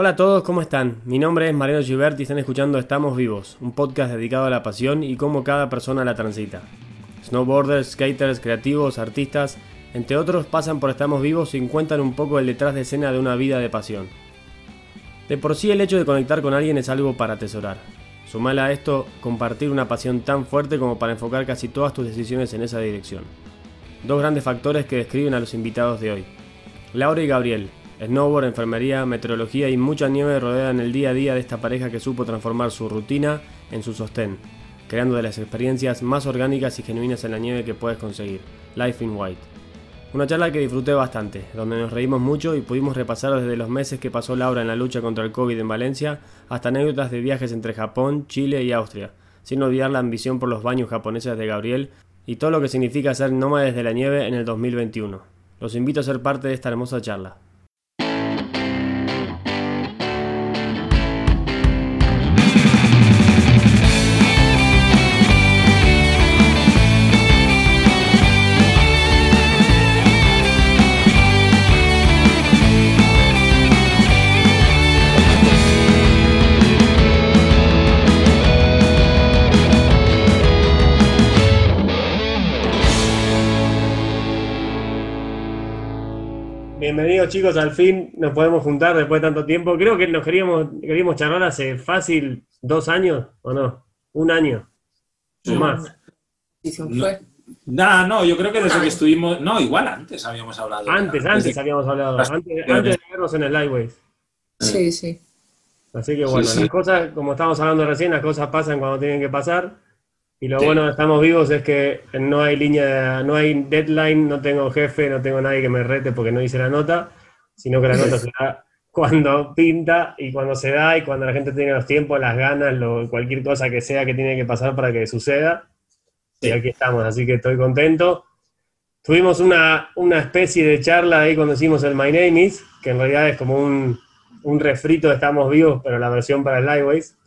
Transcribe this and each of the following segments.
Hola a todos, ¿cómo están? Mi nombre es Mariano Gilbert y están escuchando Estamos Vivos, un podcast dedicado a la pasión y cómo cada persona la transita. Snowboarders, skaters, creativos, artistas, entre otros, pasan por Estamos Vivos y cuentan un poco el detrás de escena de una vida de pasión. De por sí el hecho de conectar con alguien es algo para atesorar. Sumala a esto compartir una pasión tan fuerte como para enfocar casi todas tus decisiones en esa dirección. Dos grandes factores que describen a los invitados de hoy. Laura y Gabriel, snowboard, enfermería, meteorología y mucha nieve rodean el día a día de esta pareja que supo transformar su rutina en su sostén, creando de las experiencias más orgánicas y genuinas en la nieve que puedes conseguir. Life in White. Una charla que disfruté bastante, donde nos reímos mucho y pudimos repasar desde los meses que pasó Laura en la lucha contra el COVID en Valencia hasta anécdotas de viajes entre Japón, Chile y Austria, sin olvidar la ambición por los baños japoneses de Gabriel y todo lo que significa ser nómades de la nieve en el 2021. Los invito a ser parte de esta hermosa charla. Bienvenidos chicos, al fin nos podemos juntar después de tanto tiempo. Creo que nos queríamos, queríamos charlar hace fácil dos años, ¿o no? Un año. O más. No, no, yo creo que desde que estuvimos. No, igual antes habíamos hablado. Antes, antes habíamos hablado. Antes, antes de vernos en el Lightways. Sí, sí. Así que bueno, las cosas, como estábamos hablando recién, las cosas pasan cuando tienen que pasar. Y lo bueno de estamos vivos es que no hay línea, no hay deadline, no tengo jefe, no tengo nadie que me rete porque no hice la nota, sino que la nota se da cuando pinta y cuando se da y cuando la gente tiene los tiempos, las ganas, lo, cualquier cosa que sea que tiene que pasar para que suceda. Y aquí estamos, así que estoy contento. Tuvimos una, una especie de charla ahí cuando hicimos el My Name Is, que en realidad es como un, un refrito de Estamos Vivos, pero la versión para el Lightways.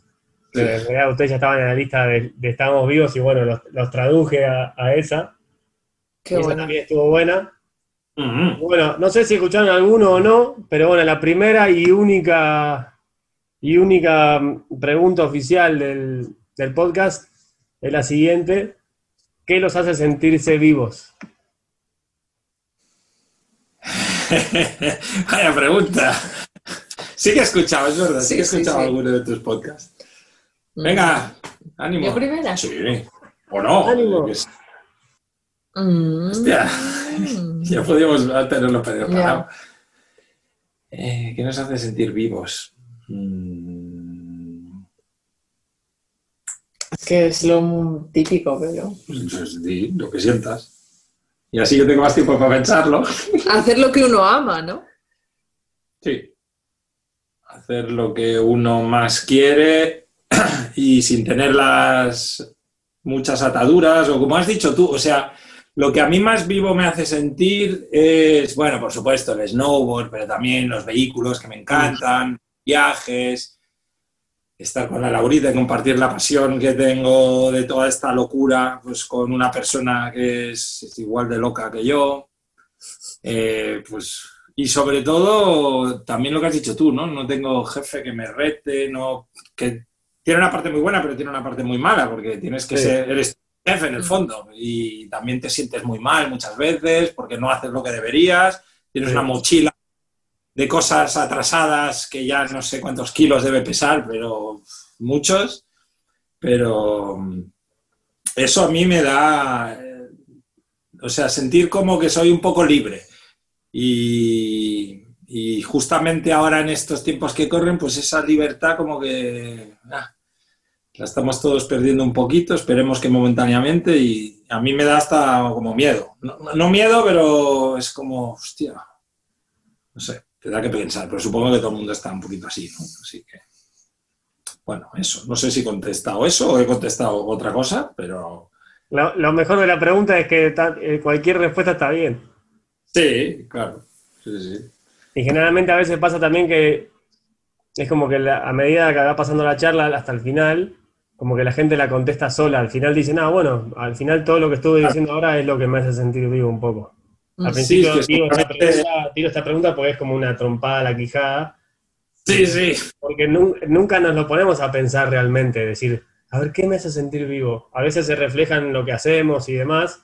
En realidad ustedes ya estaban en la lista de, de Estamos Vivos y bueno, los, los traduje a, a esa. Qué Y esa bueno. también estuvo buena. Ujú. Bueno, no sé si escucharon alguno o no, pero bueno, la primera y única y única mm, pregunta oficial del, del podcast es la siguiente. ¿Qué los hace sentirse vivos? Vaya pregunta. Sí que he escuchado, es verdad, sí, Sí, que he sí, escuchado sí. alguno de tus podcasts. Venga, ánimo. ¿Yo primera? Sí. O no. Ánimo. Mm. Hostia, ya podíamos tenerlo. Ya. Eh, ¿Qué nos hace sentir vivos? Mm, Es que es lo típico, pero. pues di lo que sientas. Y así yo tengo más tiempo para pensarlo. Hacer lo que uno ama, ¿no? Sí. Hacer lo que uno más quiere y sin tener las muchas ataduras, o como has dicho tú, o sea, lo que a mí más vivo me hace sentir es, bueno, por supuesto, el snowboard, pero también los vehículos que me encantan, viajes, estar con la Laurita y compartir la pasión que tengo de toda esta locura, pues con una persona que es, igual de loca que yo. Eh, pues y sobre todo, también lo que has dicho tú, ¿no? No tengo jefe que me rete, no, que tiene una parte muy buena, pero tiene una parte muy mala, porque tienes que Sí. ser, eres jefe en el fondo, y también te sientes muy mal muchas veces, porque no haces lo que deberías, tienes Sí. una mochila de cosas atrasadas que ya no sé cuántos kilos debe pesar, pero muchos, pero eso a mí me da, eh, o sea, sentir como que soy un poco libre. Y, y justamente ahora en estos tiempos que corren, pues esa libertad como que ah, la estamos todos perdiendo un poquito, esperemos que momentáneamente, y a mí me da hasta como miedo. No, no miedo, pero es como, hostia, no sé, te da que pensar, pero supongo que todo el mundo está un poquito así, ¿no? Así que, bueno, eso. No sé si he contestado eso o he contestado otra cosa, pero Lo, lo mejor de la pregunta es que ta- eh, cualquier respuesta está bien. sí, claro. Sí, sí. Y generalmente a veces pasa también que es como que la- a medida que va pasando la charla hasta el final, como que la gente la contesta sola. Al final dicen, ah, bueno, al final todo lo que estuve diciendo ahora es lo que me hace sentir vivo un poco. Al Mm. principio Sí, tiro, esta pregunta, tiro esta pregunta porque es como una trompada a la quijada. Sí, sí. Porque nu- nunca nos lo ponemos a pensar realmente, decir, a ver, ¿qué me hace sentir vivo? A veces se refleja en lo que hacemos y demás,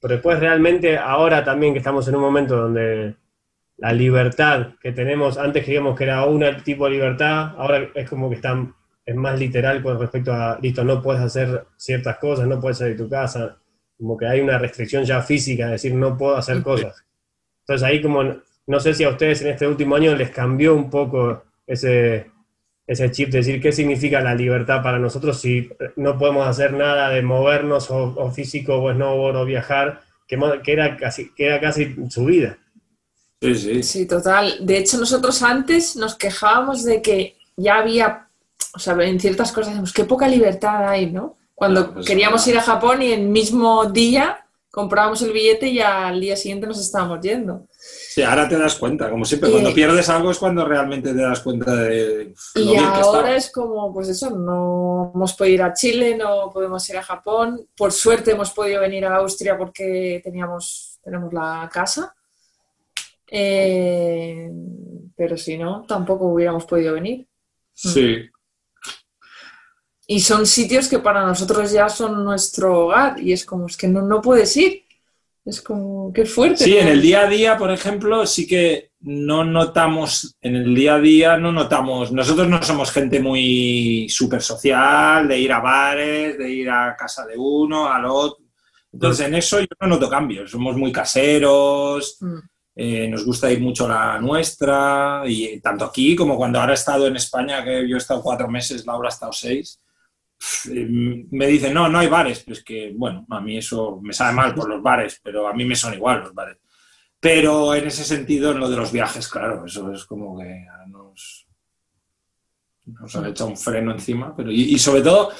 pero después realmente ahora también que estamos en un momento donde la libertad que tenemos, antes creíamos que era un tipo de libertad, ahora es como que está, es más literal con respecto a, listo, no puedes hacer ciertas cosas, no puedes salir de tu casa, como que hay una restricción ya física, es decir, no puedo hacer cosas. Entonces ahí como, no sé si a ustedes en este último año les cambió un poco ese, ese chip de decir qué significa la libertad para nosotros si no podemos hacer nada de movernos o, o físico o snowboard o viajar, que, que era casi, que era casi su vida. Sí, sí. Sí, total. De hecho, nosotros antes nos quejábamos de que ya había, o sea, en ciertas cosas decimos, qué poca libertad hay, ¿no? Cuando Claro, pues, queríamos ir a Japón y el mismo día comprábamos el billete y al día siguiente nos estábamos yendo. Sí, ahora te das cuenta. Como siempre, Y- cuando pierdes algo es cuando realmente te das cuenta de lo Y bien que ahora estaba. es como, pues eso, no hemos podido ir a Chile, no podemos ir a Japón. Por suerte hemos podido venir a Austria porque teníamos, tenemos la casa. Eh, pero si no, tampoco hubiéramos podido venir. Sí, Y son sitios que para nosotros ya son nuestro hogar y es como, es que no, no puedes ir. Es como, qué fuerte. Sí, ¿no? en el día a día, por ejemplo, sí que no notamos, en el día a día no notamos, nosotros no somos gente muy súper social, de ir a bares, de ir a casa de uno, al otro. Entonces, en eso yo no noto cambios, somos muy caseros, Mm. Eh, nos gusta ir mucho a la nuestra, y tanto aquí como cuando ahora he estado en España, que yo he estado cuatro meses, Laura ha estado seis, eh, me dicen, no, no hay bares. Pues que, bueno, a mí eso me sabe mal por los bares, pero a mí me son igual los bares. Pero en ese sentido, en lo de los viajes, claro, eso es como que nos, nos han echado un freno encima. Pero, y, y sobre todo,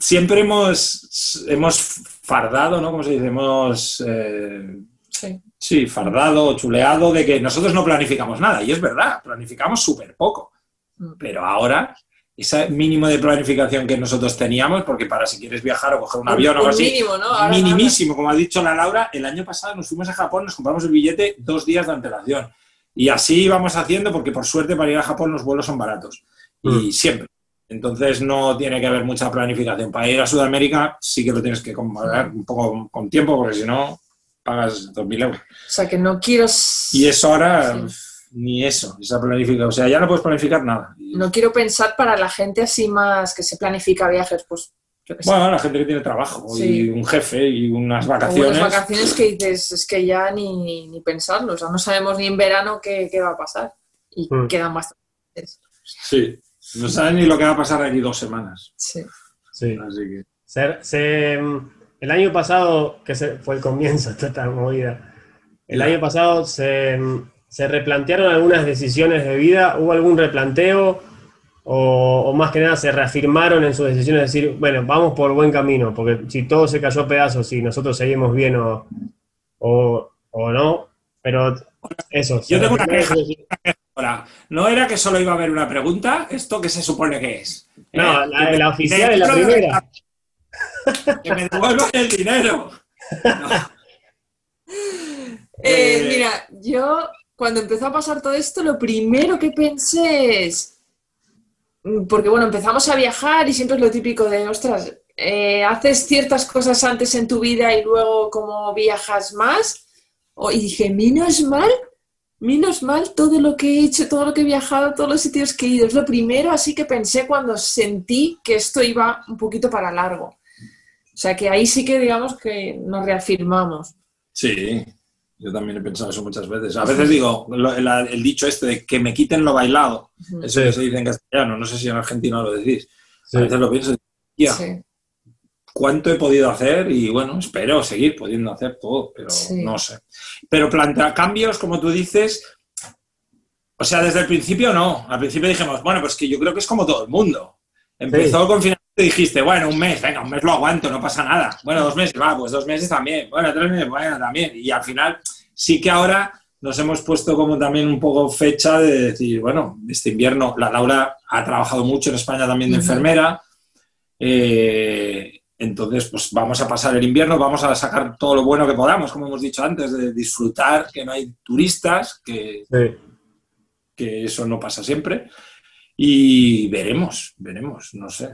siempre hemos, hemos fardado, ¿no? Como se dice, hemos... eh, Sí. Sí, fardado, chuleado, de que nosotros no planificamos nada. Y es verdad, planificamos súper poco. Mm. Pero ahora, ese mínimo de planificación que nosotros teníamos, porque para si quieres viajar o coger un avión o algo así, mínimo, ¿no? Ahora minimísimo, como ha dicho la Laura, el año pasado nos fuimos a Japón, nos compramos el billete dos días de antelación. Y así vamos haciendo, porque por suerte para ir a Japón los vuelos son baratos. Y Mm. siempre. Entonces no tiene que haber mucha planificación. Para ir a Sudamérica sí que lo tienes que comprar un poco con tiempo, porque si no pagas 2.000 euros. O sea, que no quiero... Y eso ahora, Sí. ni eso, esa planificación. O sea, ya no puedes planificar nada. No quiero pensar para la gente así más que se planifica viajes, pues yo qué sé. bueno, la gente que tiene trabajo Sí. y un jefe y unas vacaciones. unas vacaciones que dices, es que ya ni, ni pensarlo, o sea, no sabemos ni en verano qué, qué va a pasar. Y Mm. quedan bastantes. Sí, no saben ni lo que va a pasar aquí dos semanas. Sí. Sí. Así que. Se- se- el año pasado, que se- fue el comienzo de esta movida, el año pasado se, se replantearon algunas decisiones de vida, ¿hubo algún replanteo? O, o más que nada se reafirmaron en sus decisiones, de decir, bueno, vamos por buen camino, porque si todo se cayó a pedazos y nosotros seguimos bien o, o, o no, pero eso. Yo tengo una queja. Ahora, no era que solo iba a haber una pregunta, ¿esto qué se supone que es? No, Eh, la, la oficial es la de- primera. Que me devuelvan el dinero. No. Eh, Eh, mira, yo cuando empezó a pasar todo esto, lo primero que pensé es, mm, porque bueno, empezamos a viajar y siempre es lo típico de, ostras, eh, haces ciertas cosas antes en tu vida y luego como viajas más. Y dije, menos mal, menos mal todo lo que he hecho, todo lo que he viajado, todos los sitios que he ido. Es lo primero así que pensé cuando sentí que esto iba un poquito para largo. O sea que ahí sí que digamos que nos reafirmamos. Sí, yo también he pensado eso muchas veces. A veces digo, lo- el, el dicho este de que me quiten lo bailado, eso se dice en castellano, no sé si en argentino lo decís. Sí. A veces lo pienso, tía, Sí. ¿cuánto he podido hacer? Y bueno, espero seguir pudiendo hacer todo, pero Sí. no sé. Pero plantear cambios, como tú dices, o sea, desde el principio no. Al principio dijimos, bueno, pues que yo creo que es como todo el mundo. Empezó Sí. el confinamiento dijiste, bueno, un mes, venga, un mes lo aguanto, no pasa nada. Bueno, dos meses, va, pues dos meses también. Bueno, tres meses, bueno, también. Y al final sí que ahora nos hemos puesto como también un poco fecha de decir, bueno, este invierno, la Laura ha trabajado mucho en España también de enfermera. eh, entonces, pues vamos a pasar el invierno, vamos a sacar todo lo bueno que podamos, como hemos dicho antes, de disfrutar, que no hay turistas, que, Sí. que eso no pasa siempre. Y veremos, veremos, no sé,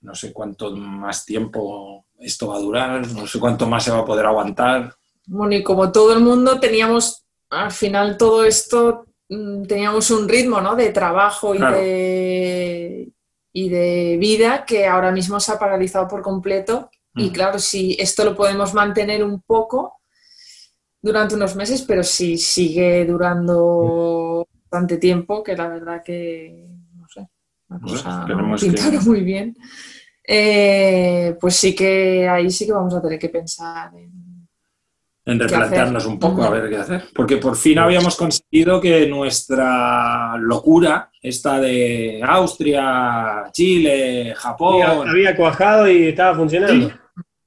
no sé cuánto más tiempo esto va a durar, no sé cuánto más se va a poder aguantar. Bueno, y como todo el mundo teníamos, al final todo esto, mm, teníamos un ritmo, ¿no? De trabajo y, Claro. de, y de vida que ahora mismo se ha paralizado por completo. Y Mm. claro, si esto lo podemos mantener un poco durante unos meses, pero si sigue durando bastante tiempo, que la verdad que, la Bueno, cosa que- muy bien, eh, pues sí que ahí sí que vamos a tener que pensar en en replantearnos un poco a ver qué hacer. Porque por fin habíamos conseguido que nuestra locura, esta de Austria, Chile, Japón, Había, había cuajado y estaba funcionando.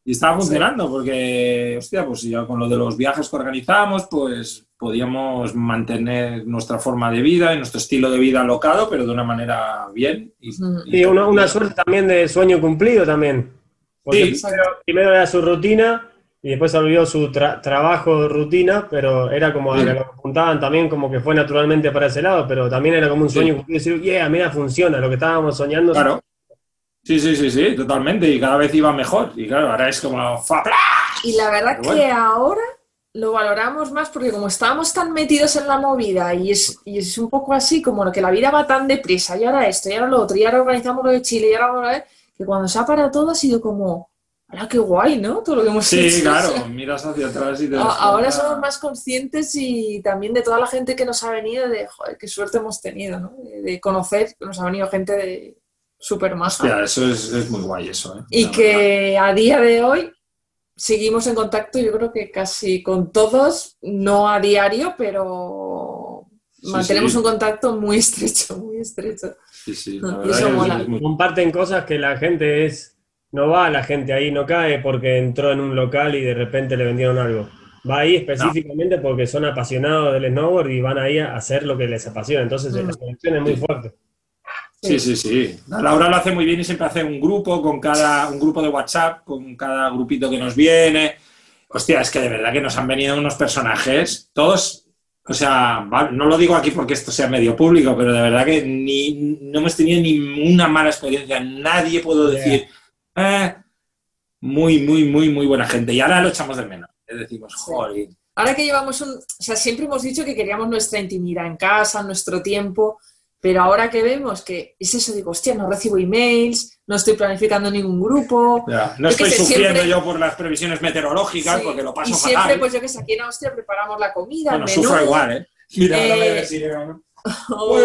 y estaba funcionando, porque, hostia, pues ya con lo de los viajes que organizamos, pues podíamos mantener nuestra forma de vida y nuestro estilo de vida alocado, pero de una manera bien. Y, Ujú. y- Sí, una, una suerte también de sueño cumplido también. Porque Sí. primero, primero era su rutina y después se olvidó su tra- trabajo de rutina, pero era como a Sí. lo que apuntaban también como que fue naturalmente para ese lado, pero también era como un sueño Sí. cumplido, decir, yeah, mira, funciona, lo que estábamos soñando. Claro. Sí, sí, sí, sí, totalmente. Y cada vez iba mejor. Y claro, ahora es como... ¡fa! Y la verdad Pero que bueno. ahora lo valoramos más porque como estábamos tan metidos en la movida y es, y es un poco así como que la vida va tan deprisa y ahora esto y ahora lo otro y ahora organizamos lo de Chile y ahora lo de... que cuando se ha parado todo ha sido como, ¡hala, qué guay, ¿no? Todo lo que hemos Sí, hecho. claro, miras hacia atrás y te A- Ahora somos más conscientes y también de toda la gente que nos ha venido de, joder, qué suerte hemos tenido, ¿no? De, conocer, nos ha venido gente de súper maja. Hostia, eso es, es muy guay eso, ¿eh? Y La que a día de hoy seguimos en contacto, yo creo que casi con todos, no a diario, pero Sí, mantenemos sí. un contacto muy estrecho, muy estrecho. Sí, sí, la eso mola. es muy- Comparten cosas que la gente es, no va la gente ahí, no cae porque entró en un local y de repente le vendieron algo. Va ahí específicamente porque son apasionados del snowboard y van ahí a hacer lo que les apasiona. Entonces Mm. la conexión es muy fuerte. Sí, sí, sí. Laura lo hace muy bien y siempre hace un grupo con cada, un grupo de WhatsApp con cada grupito que nos viene. Hostia, es que de verdad que nos han venido unos personajes, todos, o sea, no lo digo aquí porque esto sea medio público, pero de verdad que ni, no hemos tenido ni una mala experiencia. Nadie puedo decir, "Eh", muy, muy, muy, muy buena gente. Y ahora lo echamos de menos. Le decimos, joder, Ahora que llevamos un, o sea, siempre hemos dicho que queríamos nuestra intimidad en casa, nuestro tiempo, pero ahora que vemos que es eso, digo, hostia, no recibo emails, no estoy planificando ningún grupo. ya, no Yo estoy sé, sufriendo siempre- yo por las previsiones meteorológicas Sí, porque lo paso y siempre, pues yo que sé, aquí en Austria preparamos la comida, bueno, menú, sufro igual, ¿eh? Mira, Eh, no me ves, sí, ¿no? o,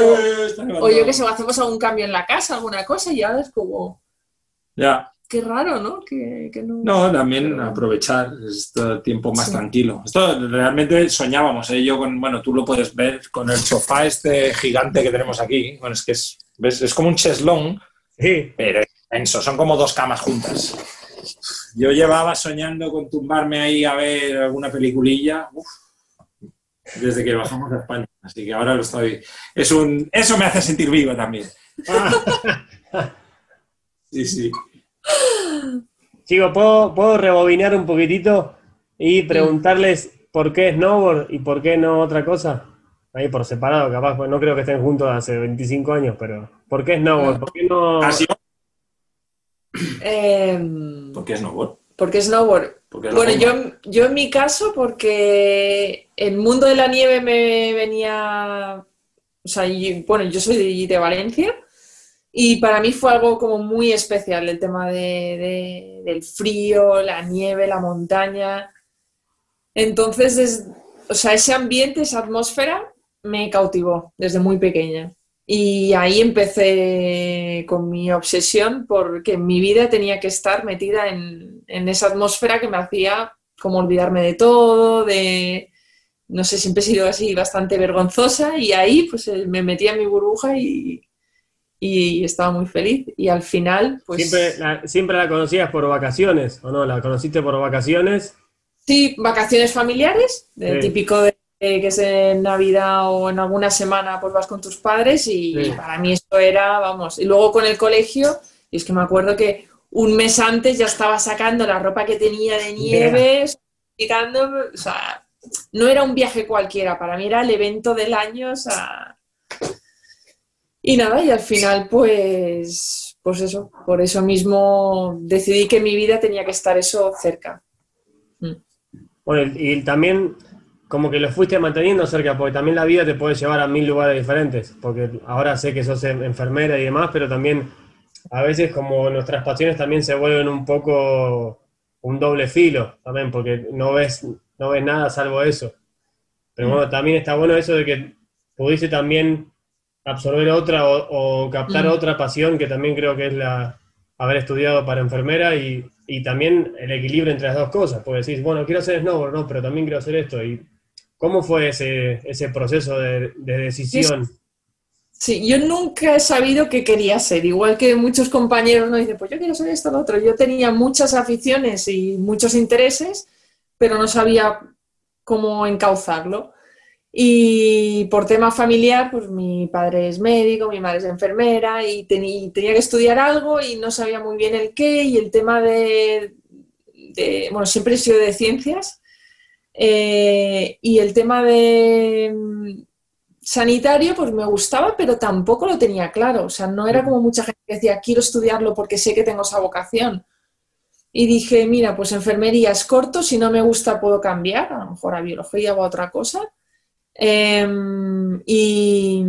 o yo que sé, hacemos algún cambio en la casa, alguna cosa, y ahora es como, Ya. Qué raro, ¿no? Que, que no... No, también Pero- aprovechar este tiempo más Sí. tranquilo. Esto realmente soñábamos, ¿eh? Yo con, bueno, tú lo puedes ver con el sofá este gigante que tenemos aquí. Bueno, es que es, ¿ves? es como un cheslón, Sí, pero es inmenso, son como dos camas juntas. Yo llevaba soñando con tumbarme ahí a ver alguna peliculilla uf, desde que bajamos a España. Así que ahora lo estoy. Es un, eso me hace sentir vivo también. Sí, sí. Chicos, ¿puedo, ¿puedo rebobinar un poquitito y preguntarles por qué snowboard y por qué no otra cosa? Ahí por separado, capaz, pues no creo que estén juntos hace 25 años, pero ¿por qué snowboard? ¿Por qué no...? Así, Em, ¿Por qué snowboard? ¿Por qué snowboard? Porque Bueno, yo, yo en mi caso, porque el mundo de la nieve me venía, o sea, y- bueno, yo soy de, de Valencia y para mí fue algo como muy especial el tema de, de- del frío, la nieve, la montaña. Entonces, des- o sea, ese ambiente, esa atmósfera me cautivó desde muy pequeña. Y ahí empecé con mi obsesión porque mi vida tenía que estar metida en, en esa atmósfera que me hacía como olvidarme de todo, de, no sé, siempre he sido así bastante vergonzosa y ahí pues eh, me metía en mi burbuja y, y estaba muy feliz. Y al final, pues Siempre la, siempre la conocías por vacaciones, ¿o no? ¿La conociste por vacaciones? sí, vacaciones familiares, Sí. típico de de que es en Navidad o en alguna semana pues vas con tus padres y Sí. para mí esto era, vamos, y luego con el colegio, y es que me acuerdo que un mes antes ya estaba sacando la ropa que tenía de nieve, practicando, o sea, no era un viaje cualquiera, para mí era el evento del año, o sea, Y nada, y al final, pues, pues eso, por eso mismo decidí que mi vida tenía que estar eso cerca. Mm. Bueno, y también como que lo fuiste manteniendo cerca, porque también la vida te puede llevar a mil lugares diferentes, porque ahora sé que sos enfermera y demás, pero también a veces como nuestras pasiones también se vuelven un poco un doble filo, también, porque no ves, no ves nada salvo eso. Pero bueno, también está bueno eso de que pudiste también absorber otra o, captar mm. otra pasión, que también creo que es la haber estudiado para enfermera y, y, también el equilibrio entre las dos cosas, porque decís, bueno, quiero hacer snowboard, no, pero también quiero hacer esto, y ¿Cómo fue ese, ese proceso de, decisión? Sí, yo nunca he sabido qué quería ser, igual que muchos compañeros no dicen, pues yo quiero ser esto o lo otro. Yo tenía muchas aficiones y muchos intereses, pero no sabía cómo encauzarlo. Y por tema familiar, pues mi padre es médico, mi madre es enfermera y, tenía que estudiar algo y no sabía muy bien el qué y el tema de, bueno, siempre he sido de ciencias eh, y el tema de mm, sanitario, pues me gustaba, pero tampoco lo tenía claro. O sea, no era como mucha gente que decía, quiero estudiarlo porque sé que tengo esa vocación. Y dije, mira, pues enfermería es corto, si no me gusta puedo cambiar, a lo mejor a biología o a otra cosa. Em, y,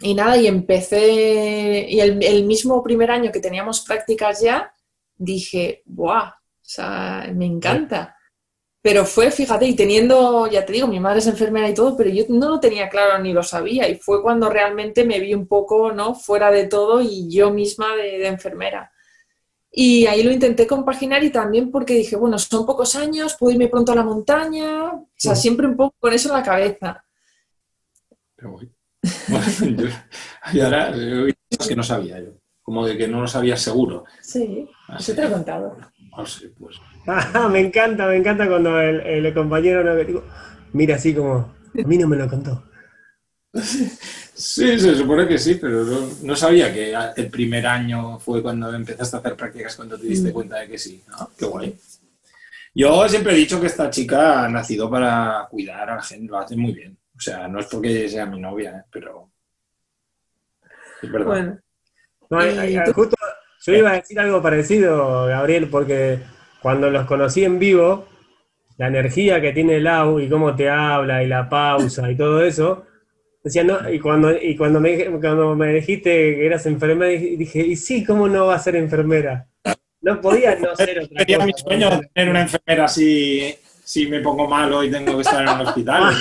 y, nada, y empecé, y el, el, mismo primer año que teníamos prácticas ya, dije, ¡buah! O sea, me encanta. Pero fue, fíjate, y teniendo, ya te digo, mi madre es enfermera y todo, pero yo no lo tenía claro ni lo sabía. Y fue cuando realmente me vi un poco, ¿no? Fuera de todo y yo misma de, enfermera. Y ahí lo intenté compaginar y también porque dije, bueno, son pocos años, puedo irme pronto a la montaña. O sea, siempre un poco con eso en la cabeza. Pero Bueno, y ahora que no sabía yo, como de que no lo sabía seguro. Sí, eso te lo he contado. No sé, pues. me encanta, me encanta cuando el, compañero no, digo, mira así como, a mí no me lo contó. Sí, se supone que sí, pero no, sabía que el primer año fue cuando empezaste a hacer prácticas cuando te diste mm. cuenta de que sí. Qué guay. Yo siempre he dicho que esta chica ha nacido para cuidar a la gente, lo hace muy bien. O sea, no es porque sea mi novia, ¿eh? pero es verdad. Bueno. justo yo iba a decir algo parecido, Gabriel, porque cuando los conocí en vivo, la energía que tiene Lau y cómo te habla y la pausa y todo eso, decía, no, y cuando, y cuando, me, cuando me dijiste que eras enfermera, dije, y sí, ¿cómo no va a ser enfermera? No podía no ser otra Sería mi sueño tener una enfermera si, si me pongo malo y tengo que estar en un hospital.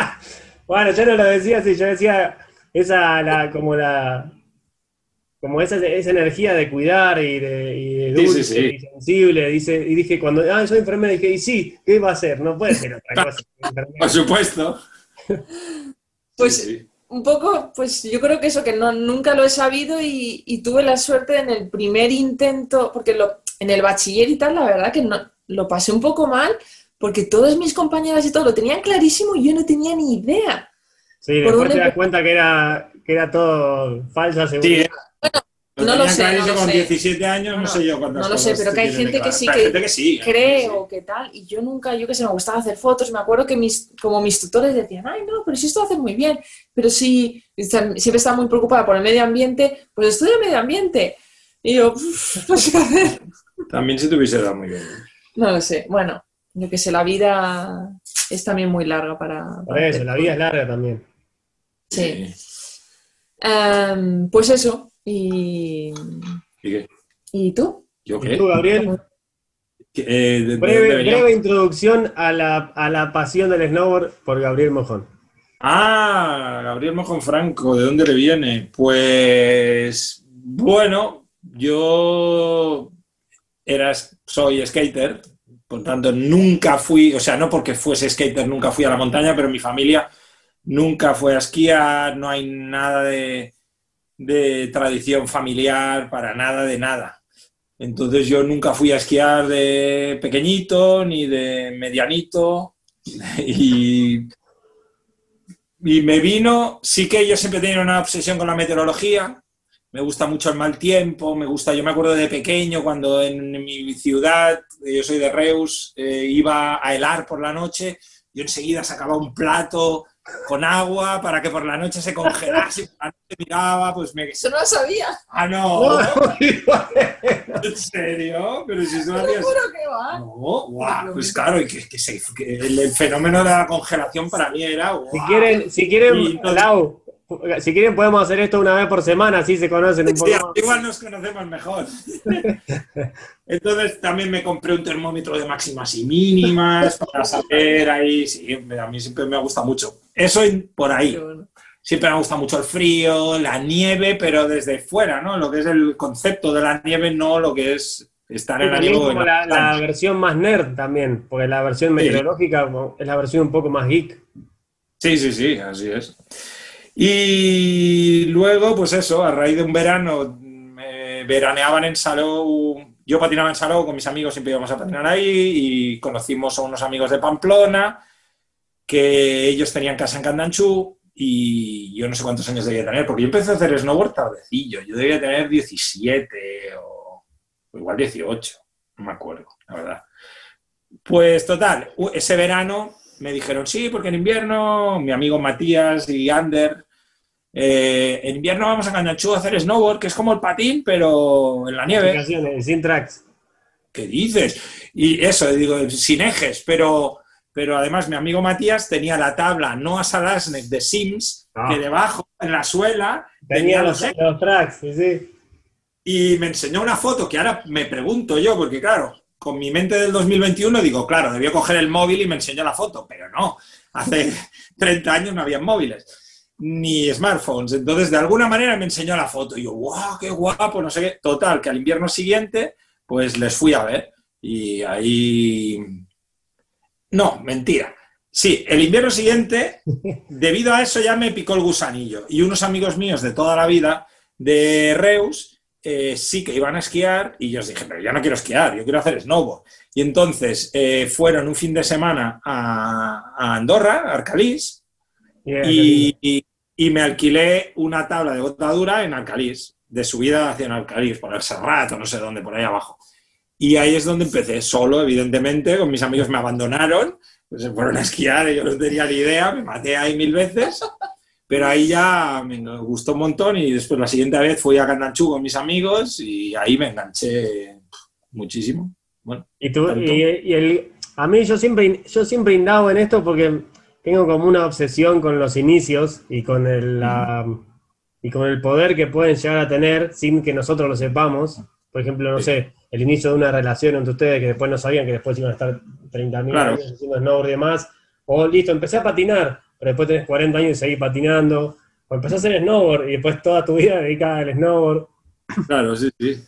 bueno, yo no lo decía así, yo decía esa, la, como la, como esa, esa energía de cuidar y de, dulce y sensible. Dice, y dije, cuando ah, soy enfermera, dije, y sí, ¿qué va a hacer? No puede ser otra cosa. Por supuesto. Pues un poco, pues yo creo que eso, que no, nunca lo he sabido y, tuve la suerte en el primer intento, porque lo, en el bachiller y tal, la verdad que no, lo pasé un poco mal, porque todas mis compañeras y todo lo tenían clarísimo y yo no tenía ni idea. Sí, después te das cuenta que era, que era todo falsa seguridad. No lo sé. No con 17 años, no, sé yo cuántas No lo sé, pero que hay gente que sí que, cree o que tal. Y yo nunca, yo que sé, me gustaba hacer fotos. Me acuerdo que mis, como mis tutores decían, ay, no, pero si esto hace muy bien. Pero si siempre estaba muy preocupada por el medio ambiente, pues estudia medio ambiente. Y yo, no sé qué hacer. También si te hubiese dado muy bien. No lo sé. Bueno, yo que sé, la vida es también muy larga para. Por eso, la vida es larga también. Sí. Em, pues eso, y... ¿Y qué? ¿Y tú? ¿Yo qué? ¿Tú, Gabriel? Eh, breve, introducción a la, pasión del snowboard por Gabriel Mojón. Ah, Gabriel Mojón Franco, ¿de dónde le viene? Pues bueno, yo era, soy skater, por tanto nunca fui, o sea, no porque fuese skater, nunca fui a la montaña, pero mi familia nunca fue a esquiar, no hay nada de, de tradición familiar, para nada de nada. Entonces yo nunca fui a esquiar de pequeñito ni de medianito y, y me vino, sí que yo siempre tenía una obsesión con la meteorología, me gusta mucho el mal tiempo, me gusta, yo me acuerdo de pequeño cuando en mi ciudad, yo soy de Reus, eh, iba a helar por la noche, yo enseguida sacaba un plato con agua para que por la noche se congelase y por la noche miraba, pues me... Eso no lo sabía. Ah, no. ¿En serio? Pero si eso no Te había... juro que va. No, guau, pues claro, y que, que se- que el, el fenómeno de la congelación para mí era... guau. Si quieren, si quieren, Y entonces- Lau, si quieren podemos hacer esto una vez por semana, así se conocen un Sí, poco más. igual nos conocemos mejor. Entonces también me compré un termómetro de máximas y mínimas para saber ahí. Sí, a mí siempre me gusta mucho. Eso por ahí. Bueno. Siempre me gusta mucho el frío, la nieve, pero desde fuera, ¿no? Lo que es el concepto de la nieve, no lo que es estar en la nieve. como la, la versión más nerd también, porque la versión Sí. meteorológica es la versión un poco más geek. Sí, sí, sí, así es. Y luego, pues eso, a raíz de un verano, me veraneaban en Salou, yo patinaba en Salou, con mis amigos siempre íbamos a patinar ahí y conocimos a unos amigos de Pamplona, que ellos tenían casa en Candanchú y yo no sé cuántos años debía tener, porque yo empecé a hacer snowboard tardecillo, yo debía tener 17 o, o igual 18, no me acuerdo, la verdad. Pues total, ese verano me dijeron, sí, porque en invierno, mi amigo Matías y Ander, eh, en invierno vamos a Candanchú a hacer snowboard, que es como el patín, pero en la nieve. Sin tracks. ¿Qué dices? Y eso, digo, sin ejes, pero, pero además mi amigo Matías tenía la tabla Noah Salasnek de Sims, Ah. que debajo, en la suela, Tenía los, los tracks, sí, sí. y me enseñó una foto que ahora me pregunto yo, porque claro, con mi mente del 2021 digo, claro, debió coger el móvil y me enseñó la foto, pero no, hace 30 años no había móviles ni smartphones. Entonces, de alguna manera me enseñó la foto. Y yo, wow, qué guapo, no sé qué. Total, que al invierno siguiente, pues les fui a ver. Y ahí... No, mentira. Sí, el invierno siguiente, debido a eso ya me picó el gusanillo. Y unos amigos míos de toda la vida, de Reus, eh, sí que iban a esquiar y yo os dije, pero yo no quiero esquiar, yo quiero hacer snowboard. Y entonces eh, fueron un fin de semana a, a Andorra, a Arcalís, y, y- y me alquilé una tabla de botadura en Alcalís, de subida hacia Alcalís, por el Serrat o no sé dónde, por ahí abajo. Y ahí es donde empecé, solo, evidentemente, con mis amigos me abandonaron, pues se fueron a esquiar, yo no tenía ni idea, me maté ahí mil veces, pero ahí ya me gustó un montón y después la siguiente vez fui a Candanchú con mis amigos y ahí me enganché muchísimo. Bueno, Y tú, y, y el, a mí yo siempre, yo siempre indago en esto porque tengo como una obsesión con los inicios y con el, la- y con el poder que pueden llegar a tener sin que nosotros lo sepamos. Por ejemplo, no Sí. sé, el inicio de una relación entre ustedes que después no sabían que después iban a estar 30.000 Claro. años haciendo snowboard y demás. O listo, empecé a patinar, pero después tenés 40 años y seguís patinando. O empecé a hacer snowboard y después toda tu vida dedicada al snowboard. claro, sí, sí.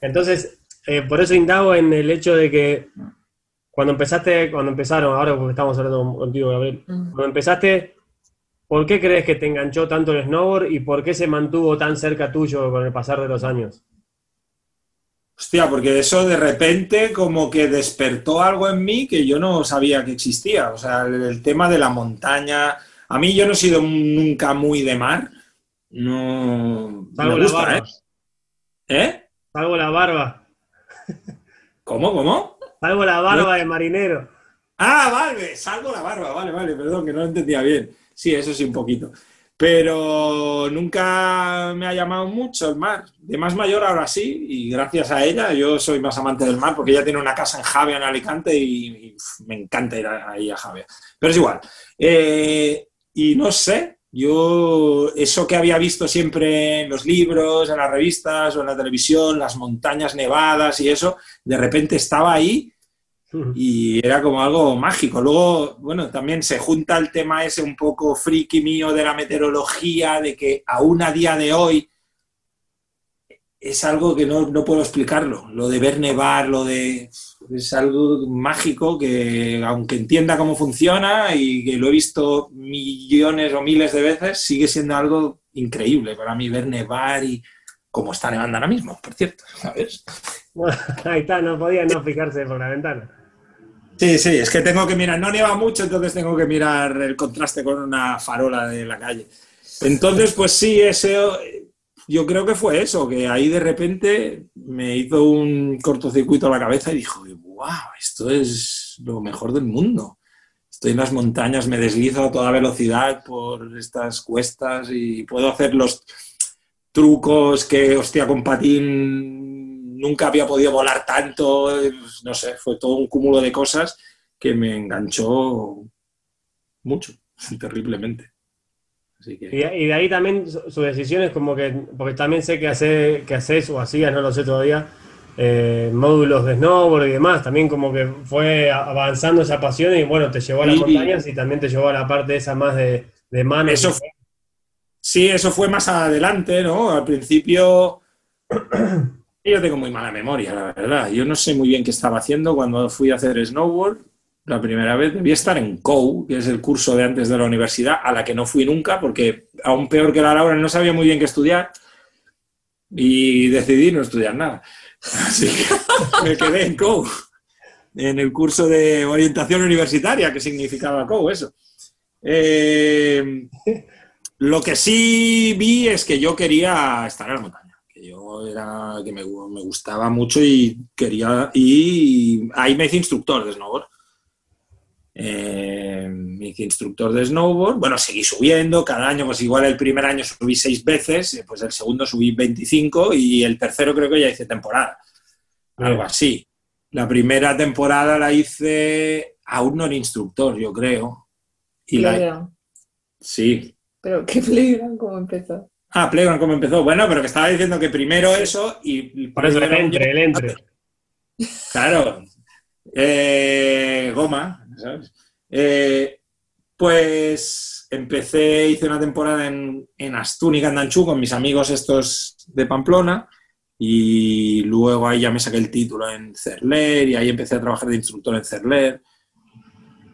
Entonces, eh, por eso indago en el hecho de que cuando empezaste, cuando empezaron, ahora porque estamos hablando contigo, Gabriel, cuando empezaste, ¿por qué crees que te enganchó tanto el snowboard y por qué se mantuvo tan cerca tuyo con el pasar de los años? Hostia, porque eso de repente como que despertó algo en mí que yo no sabía que existía. O sea, el, el tema de la montaña. A mí yo no he sido nunca muy de mar. No. Salvo me la gusta, barba. ¿eh? ¿Eh? Salvo la barba. ¿Cómo? ¿Cómo? Salvo la barba de marinero. Ah, vale, salvo la barba. Vale, vale, perdón, que no lo entendía bien. Sí, eso sí, un poquito. Pero nunca me ha llamado mucho el mar. De más mayor ahora sí, y gracias a ella yo soy más amante del mar porque ella tiene una casa en Javia, en Alicante, y, y, me encanta ir ahí a Javia. Pero es igual. Eh, y no sé, yo eso que había visto siempre en los libros, en las revistas o en la televisión, las montañas nevadas y eso, de repente estaba ahí y era como algo mágico. Luego, bueno, también se junta el tema ese un poco friki mío de la meteorología, de que aún a día de hoy es algo que no, no puedo explicarlo. Lo de ver nevar, lo de... Es algo mágico que, aunque entienda cómo funciona y que lo he visto millones o miles de veces, sigue siendo algo increíble para mí ver nevar y como está nevando ahora mismo, por cierto, ¿sabes? Bueno, ahí está, no podía no fijarse por la ventana. Sí, sí, es que tengo que mirar, no nieva mucho, entonces tengo que mirar el contraste con una farola de la calle. Entonces, pues sí, ese, yo creo que fue eso, que ahí de repente me hizo un cortocircuito a la cabeza y dijo, wow, esto es lo mejor del mundo. estoy en las montañas, me deslizo a toda velocidad por estas cuestas y puedo hacer los trucos que, hostia, con patín nunca había podido volar tanto, no sé, fue todo un cúmulo de cosas que me enganchó mucho, terriblemente. Y, de ahí también su decisión es como que, porque también sé que, hace, que haces o hacías, no lo sé todavía, eh, módulos de snowboard y demás, también como que fue avanzando esa pasión y bueno, te llevó a las montañas y también te llevó a la parte esa más de, de mano. Eso sí, eso fue más adelante, ¿no? Al principio yo tengo muy mala memoria, la verdad. Yo no sé muy bien qué estaba haciendo cuando fui a hacer snowboard la primera vez. Debía estar en COU, que es el curso de antes de la universidad, a la que no fui nunca, porque aún peor que la Laura no sabía muy bien qué estudiar y decidí no estudiar nada. Así que me quedé en COU, en el curso de orientación universitaria, que significaba COU eso. Eh, lo que sí vi es que yo quería estar en la montaña, yo era, que me, gustaba mucho y quería, y ahí me hice instructor de snowboard. Eh, me hice instructor de snowboard, bueno, seguí subiendo, cada año, pues igual el primer año subí seis veces, pues el segundo subí 25 y el tercero creo que ya hice temporada, algo así. La primera temporada la hice aún no era instructor, yo creo. Y la... Sí. Pero ¿qué Playground cómo empezó? Ah, Playground cómo empezó. Bueno, pero que estaba diciendo que primero eso y... Por eso el entre, el entre. Claro. Eh, goma, ¿sabes? Eh, pues empecé, hice una temporada en, en Astúnica, en Danchú, con mis amigos estos de Pamplona, y luego ahí ya me saqué el título en Cerler, y ahí empecé a trabajar de instructor en Cerler.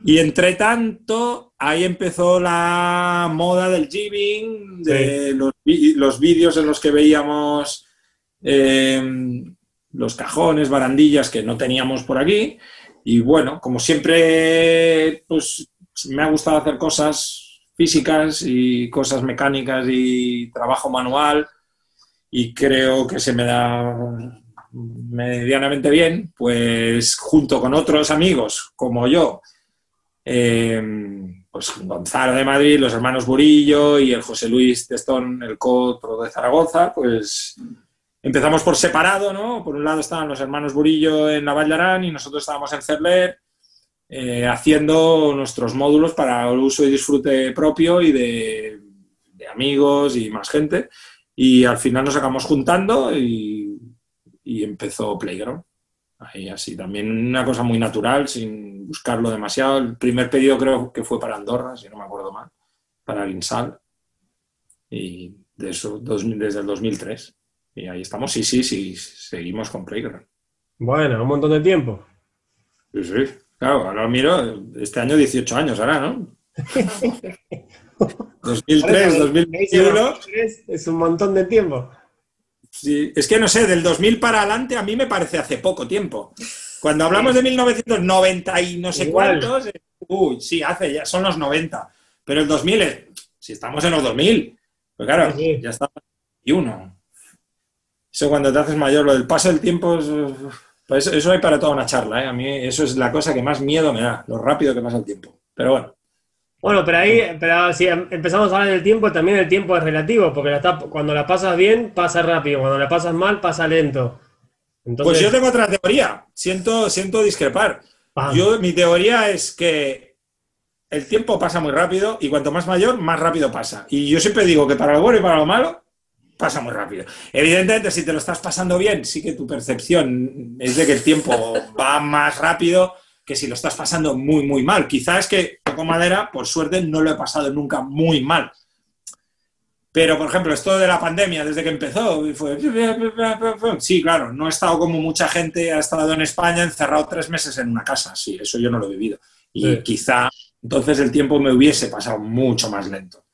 Y entre tanto, ahí empezó la moda del jibbing, de los, los vídeos en los que veíamos eh, los cajones, barandillas que no teníamos por aquí. Y bueno, como siempre, pues me ha gustado hacer cosas físicas y cosas mecánicas y trabajo manual y creo que se me da medianamente bien, pues junto con otros amigos como yo, eh, pues Gonzalo de Madrid, los hermanos Burillo y el José Luis Testón, el cotro de Zaragoza, pues empezamos por separado, ¿no? Por un lado estaban los hermanos Burillo en la Vallarán y nosotros estábamos en Cerler eh, haciendo nuestros módulos para el uso y disfrute propio y de, amigos y más gente. Y al final nos acabamos juntando y, y empezó Playground. Ahí así, también una cosa muy natural, sin buscarlo demasiado. El primer pedido creo que fue para Andorra, si no me acuerdo mal, para el INSAL. Y de eso, desde el 2003. Y ahí estamos, sí, sí, sí, seguimos con Playground. Bueno, un montón de tiempo. Sí, sí, claro, ahora miro, este año 18 años ahora, ¿no? 2003, 2021. Es un montón de tiempo. Sí, es que no sé, del 2000 para adelante a mí me parece hace poco tiempo. Cuando hablamos de 1990 y no sé cuántos, uy, sí, hace ya, son los 90. Pero el 2000 es, si estamos en los 2000, pues claro, ya está y uno. Eso cuando te haces mayor, lo del paso del tiempo, pues eso hay para toda una charla. ¿eh? A mí eso es la cosa que más miedo me da, lo rápido que pasa el tiempo. Pero bueno. Bueno, pero ahí, pero si empezamos a hablar del tiempo, también el tiempo es relativo, porque cuando la pasas bien, pasa rápido, cuando la pasas mal, pasa lento. Pues yo tengo otra teoría, siento, siento discrepar. Yo, mi teoría es que el tiempo pasa muy rápido y cuanto más mayor, más rápido pasa. Y yo siempre digo que para lo bueno y para lo malo, pasa muy rápido. Evidentemente, si te lo estás pasando bien, sí que tu percepción es de que el tiempo va más rápido que si lo estás pasando muy, muy mal. Quizás es que, toco madera, por suerte, no lo he pasado nunca muy mal. Pero, por ejemplo, esto de la pandemia, desde que empezó, fue... Sí, claro, no he estado como mucha gente ha estado en España encerrado tres meses en una casa. Sí, eso yo no lo he vivido. Y quizá entonces el tiempo me hubiese pasado mucho más lento.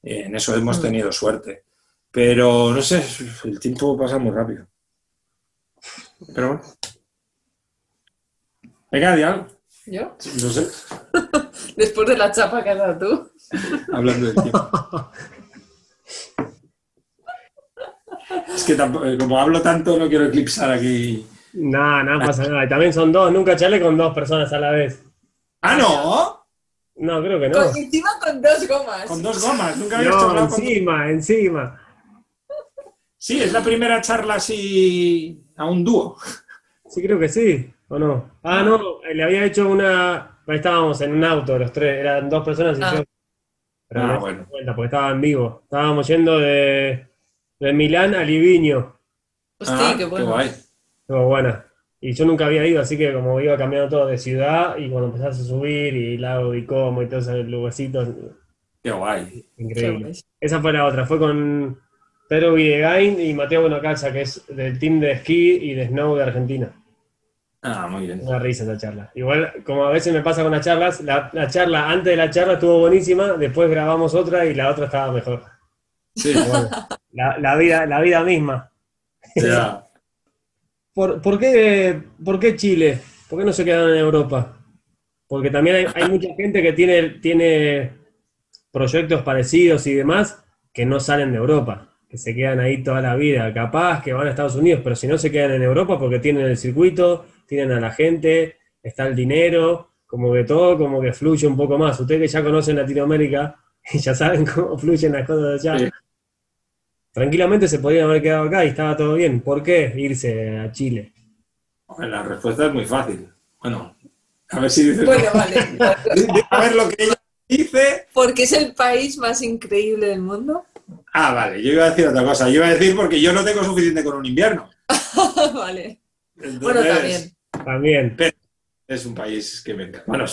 En eso hemos mm. tenido suerte. Pero no sé, el tiempo pasa muy rápido. Pero bueno. Venga, di algo. ¿Yo? No sé. Después de la chapa que has dado tú. Hablando del tiempo. es que eh, como hablo tanto, no quiero eclipsar aquí. No, no pasa nada. También son dos. Nunca charlé con dos personas a la vez. ¿Ah, no? No, creo que no. Con, encima con dos gomas. Con dos gomas, nunca había No, charlado con- encima, encima. Sí, es la primera charla así a un dúo. Sí, creo que sí, ¿o no? Ah, no, le había hecho una... ahí Estábamos en un auto, los tres, eran dos personas y Ah. yo. Pero Ah, bueno. cuenta, porque estaba en vivo. Estábamos yendo de, de Milán a Livigno. Hostia, Ah, qué bueno. guay. Estuvo buena. Y yo nunca había ido, así que como iba cambiando todo de ciudad y cuando empezás a subir y lago de Como y todos esos lugarcitos, Qué guay. Qué increíble. guay. Esa fue la otra, fue con Pedro Videgain y Mateo Bonacalza, que es del team de esquí y de snow de Argentina. Ah, muy bien. Una risa esa charla. Igual, como a veces me pasa con las charlas, la, la charla antes de la charla estuvo buenísima, después grabamos otra y la otra estaba mejor. Sí, bueno, la, la vida, la vida misma. ¿Por, por qué, por qué Chile? ¿Por qué no se quedan en Europa? Porque también hay, hay mucha gente que tiene, tiene proyectos parecidos y demás que no salen de Europa, que se quedan ahí toda la vida. Capaz que van a Estados Unidos, pero si no se quedan en Europa porque tienen el circuito, tienen a la gente, está el dinero, como que todo como que fluye un poco más. Ustedes que ya conocen Latinoamérica y ya saben cómo fluyen las cosas allá. Sí. Tranquilamente se podrían haber quedado acá y estaba todo bien. ¿Por qué irse a Chile? Bueno, La respuesta es muy fácil. Bueno, a ver si dices. Bueno, vale. a ver lo que ella dice. Porque es el país más increíble del mundo. Ah, vale, yo iba a decir otra cosa. Yo iba a decir porque yo no tengo suficiente con un invierno. vale. Entonces, Bueno, también. También. Es un país que me encanta. Bueno,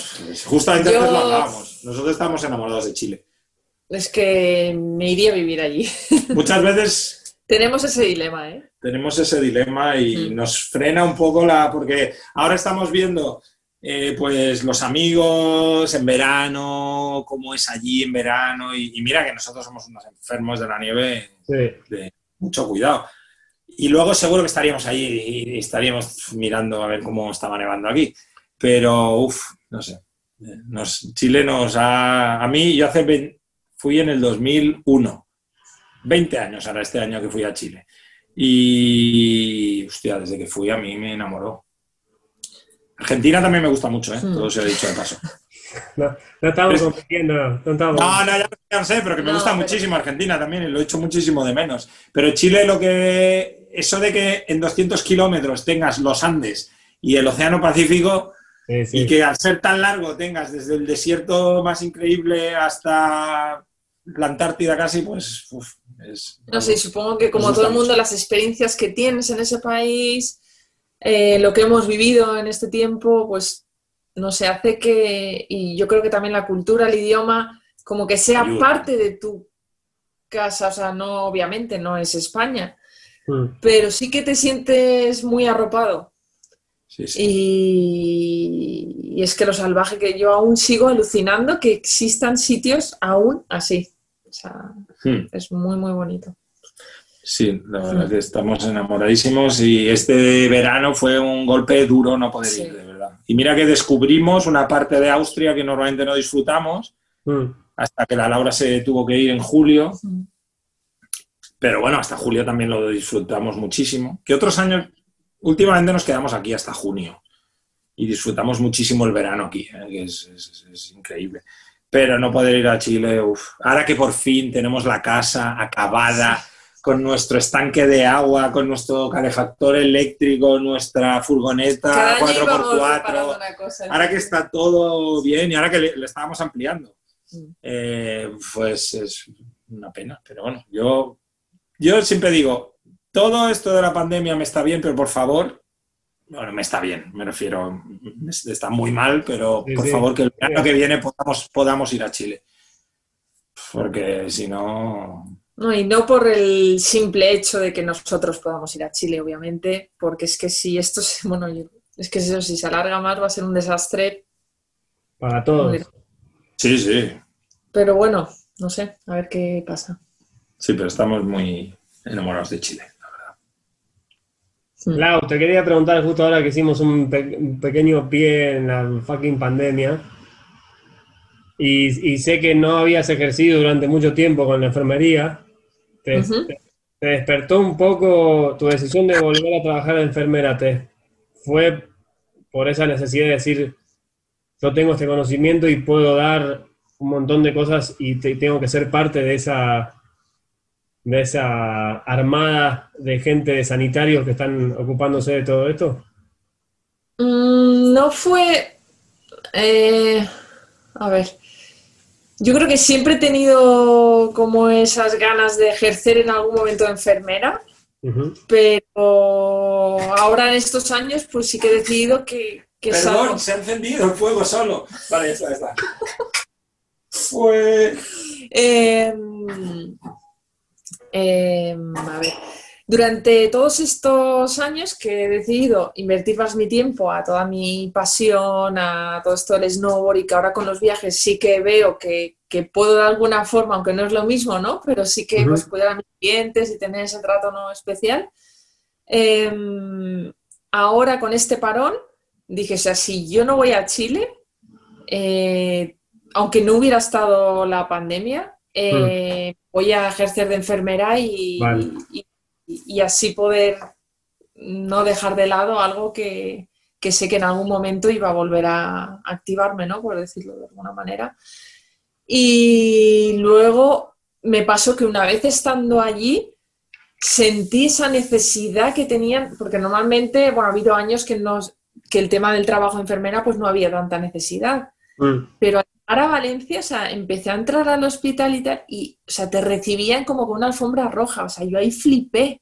justamente Yo- antes lo hablábamos. Nosotros estamos enamorados de Chile. Es que me iría a vivir allí. Muchas veces Tenemos ese dilema, ¿eh? tenemos ese dilema y Mm. nos frena un poco la. Porque ahora estamos viendo, eh, pues, los amigos en verano, cómo es allí en verano. Y, y mira que nosotros somos unos enfermos de la nieve Sí. mucho cuidado. Y luego seguro que estaríamos allí y estaríamos mirando a ver cómo estaba nevando aquí. Pero, uff, no sé. Eh, Nos, Chile nos ha... A mí, yo hace... Fui en el 2001. 20 años ahora este año que fui a Chile. Y, hostia, desde que fui a mí me enamoró. Argentina también me gusta mucho, ¿eh? Hmm. Todo se ha dicho de paso. No, no estamos Es- compitiendo, no estamos. No, no, ya, ya lo sé, pero que me No, gusta pero- muchísimo Argentina también, y lo he hecho muchísimo de menos. Pero Chile lo que... Eso de que en 200 kilómetros tengas los Andes y el Océano Pacífico, Sí, sí. y que al ser tan largo tengas desde el desierto más increíble hasta la Antártida casi, pues... uf, es, No sé, supongo que como todo el mundo, las experiencias que tienes en ese país, eh, lo que hemos vivido en este tiempo, pues no sé, hace que, y yo creo que también la cultura, el idioma, como que sea Ayuda. parte de tu casa, o sea, no, obviamente no es España, Mm. pero sí que te sientes muy arropado. Sí, sí. Y, y es que lo salvaje que yo aún sigo alucinando que existan sitios aún así. O sea, Hmm. es muy, muy bonito. Sí, la verdad que estamos enamoradísimos y este verano fue un golpe duro no poder Sí. ir, de verdad. Y mira que descubrimos una parte de Austria que normalmente no disfrutamos, Mm. hasta que la Laura se tuvo que ir en julio, Mm. Pero bueno, hasta julio también lo disfrutamos muchísimo. Que otros años, últimamente nos quedamos aquí hasta junio y disfrutamos muchísimo el verano aquí, ¿eh? que es, es- es increíble. Pero no poder ir a Chile, uf. ahora que por fin tenemos la casa acabada, con nuestro estanque de agua, con nuestro calefactor eléctrico, nuestra furgoneta Cada año íbamos 4x4, preparando una cosa. ahora que está todo bien y ahora que le, le estábamos ampliando, Mm. eh, pues es una pena. Pero bueno, yo, yo siempre digo, todo esto de la pandemia me está bien, pero por favor, bueno, me está bien, me refiero, está muy mal, pero Sí, por sí. favor que el año que viene podamos, podamos ir a Chile. Porque si no... No, y no por el simple hecho de que nosotros podamos ir a Chile, obviamente, porque es que si esto se, bueno, yo- es que eso, si se alarga más va a ser un desastre. Para todos. Sí, sí, Pero bueno, no sé, a ver qué pasa. Sí, pero estamos muy enamorados de Chile. Mm. Lau, te quería preguntar justo ahora que hicimos un, pe- un pequeño pie en la fucking pandemia. Y, y sé que no habías ejercido durante mucho tiempo con la enfermería. Te, Ujú. te- te despertó un poco tu decisión de volver a trabajar de enfermera. ¿Te fue por esa necesidad de decir, yo tengo este conocimiento y puedo dar un montón de cosas y tengo que ser parte de esa, de esa armada de gente de sanitarios que están ocupándose de todo esto? Mm, no fue... Eh, a ver, yo creo que siempre he tenido como esas ganas de ejercer en algún momento de enfermera, pero ahora en estos años pues sí que he decidido que... que Perdón, se ha encendido el fuego solo. Vale, está, está. Fue... Em, em, a ver, durante todos estos años que he decidido invertir más mi tiempo a toda mi pasión, a todo esto del snowboard y que ahora con los viajes sí que veo que, puedo de alguna forma, aunque no es lo mismo, ¿no? Pero sí que pues, cuidar a mis clientes y tener ese trato no especial. Em, ahora con este parón dije, o sea, si yo no voy a Chile, eh, aunque no hubiera estado la pandemia, eh, hmm. Voy a ejercer de enfermera y, y, así poder no dejar de lado algo que, sé que en algún momento iba a volver a activarme, ¿no? Por decirlo de alguna manera. Y luego me pasó que una vez estando allí, sentí esa necesidad que tenían, porque normalmente, bueno, ha habido años que, nos, que el tema del trabajo de enfermera pues no había tanta necesidad. Mm. Pero al a Valencia, o sea, empecé a entrar al hospital y tal, y, o sea, te recibían como con una alfombra roja, o sea, yo ahí flipé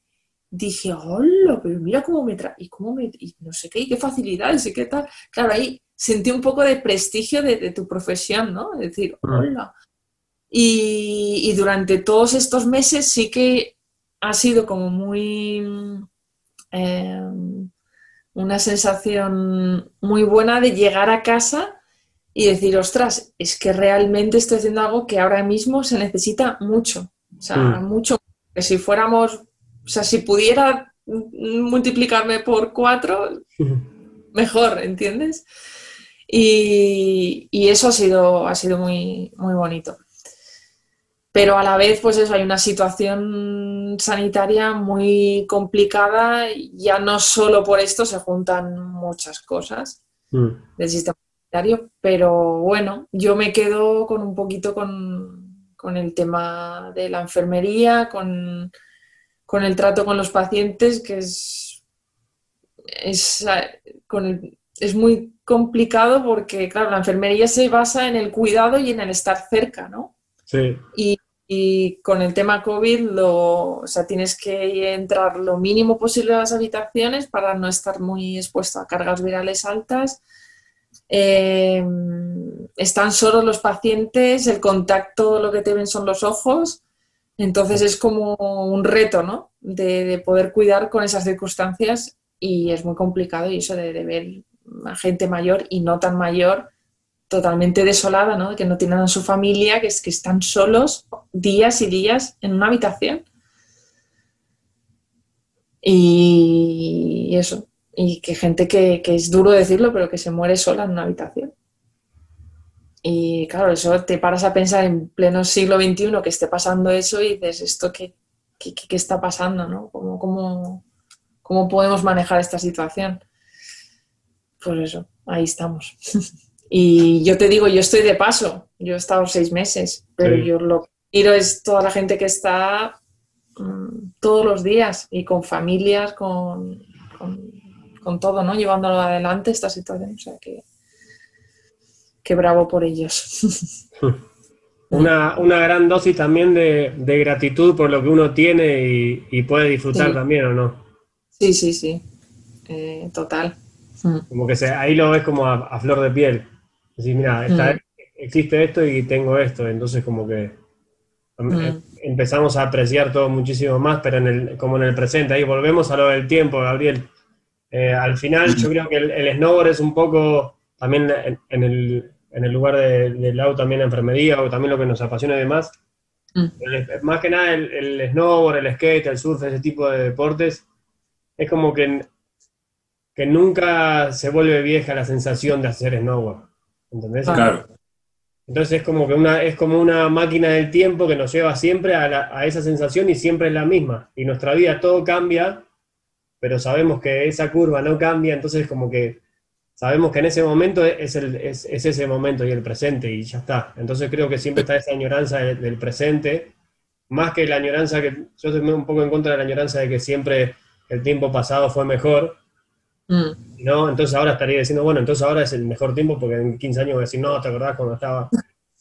dije, hola, pero mira cómo me trae, y cómo me, y no sé qué, y qué facilidad, y qué tal. Claro, ahí sentí un poco de prestigio de, tu profesión, ¿no? Es decir, mm. hola. Y, durante todos estos meses sí que ha sido como muy... Em, una sensación muy buena de llegar a casa y decir, ostras, es que realmente estoy haciendo algo que ahora mismo se necesita mucho. O sea, mm. mucho. Que si fuéramos o sea, si pudiera multiplicarme por cuatro, mejor, ¿entiendes? Y, eso ha sido, ha sido muy, muy bonito. Pero a la vez, pues eso, hay una situación sanitaria muy complicada, ya no solo por esto se juntan muchas cosas mm. del sistema pero bueno, yo me quedo con un poquito con, con el tema de la enfermería, con con el trato con los pacientes, que es, es, es muy complicado porque, claro, la enfermería se basa en el cuidado y en el estar cerca, ¿no? Sí. Y, con el tema COVID, lo, o sea, tienes que entrar lo mínimo posible a las habitaciones para no estar muy expuesto a cargas virales altas. Eh, están solos los pacientes, el contacto lo que te ven son los ojos entonces es como un reto, ¿no? De, poder cuidar con esas circunstancias y es muy complicado y eso de, ver a gente mayor y no tan mayor totalmente desolada, ¿no? Que no tienen a su familia, que, es, que están solos días y días en una habitación. Y eso, y que gente que, que es duro decirlo, pero que se muere sola en una habitación. Y claro, eso te paras a pensar en pleno siglo XXI que esté pasando eso y dices, ¿esto qué, qué, qué está pasando? ¿no? ¿Cómo, cómo, cómo podemos manejar esta situación? Pues eso, ahí estamos. y yo te digo, yo estoy de paso, yo he estado seis meses, pero yo lo que quiero es toda la gente que está mm, todos los días y con familias, con, con, con todo, ¿no? Llevándolo adelante esta situación. O sea que qué bravo por ellos. Una, gran dosis también de, gratitud por lo que uno tiene y, puede disfrutar también, ¿o no? Sí, sí, sí. Eh, total. Mm. Como que se, ahí lo ves como a, flor de piel. Decir, mira, mm. existe esto y tengo esto. Entonces como que em, mm. em, empezamos a apreciar todo muchísimo más, pero en el, como en el presente. Ahí volvemos a lo del tiempo, Gabriel. Eh, al final yo creo que el, el snowboard es un poco también en, el, en el, lugar del lado también la enfermería o también lo que nos apasiona y demás. Mm. más que nada el, el, snowboard, el skate, el surf, ese tipo de deportes, es como que, que nunca se vuelve vieja la sensación de hacer snowboard. ¿Entendés? Claro. Entonces es como que una, es como una máquina del tiempo que nos lleva siempre a, a esa sensación y siempre es la misma. Y nuestra vida todo cambia, pero sabemos que esa curva no cambia, entonces como que sabemos que en ese momento es, el- es- es ese momento y el presente y ya está. Entonces creo que siempre está esa añoranza de- del presente, más que la añoranza que yo estoy un poco en contra de la añoranza de que siempre el tiempo pasado fue mejor, Mm. ¿no? Entonces ahora estaría diciendo, bueno, entonces ahora es el mejor tiempo porque en 15 años voy a decir, no, ¿te acordás cuando estaba?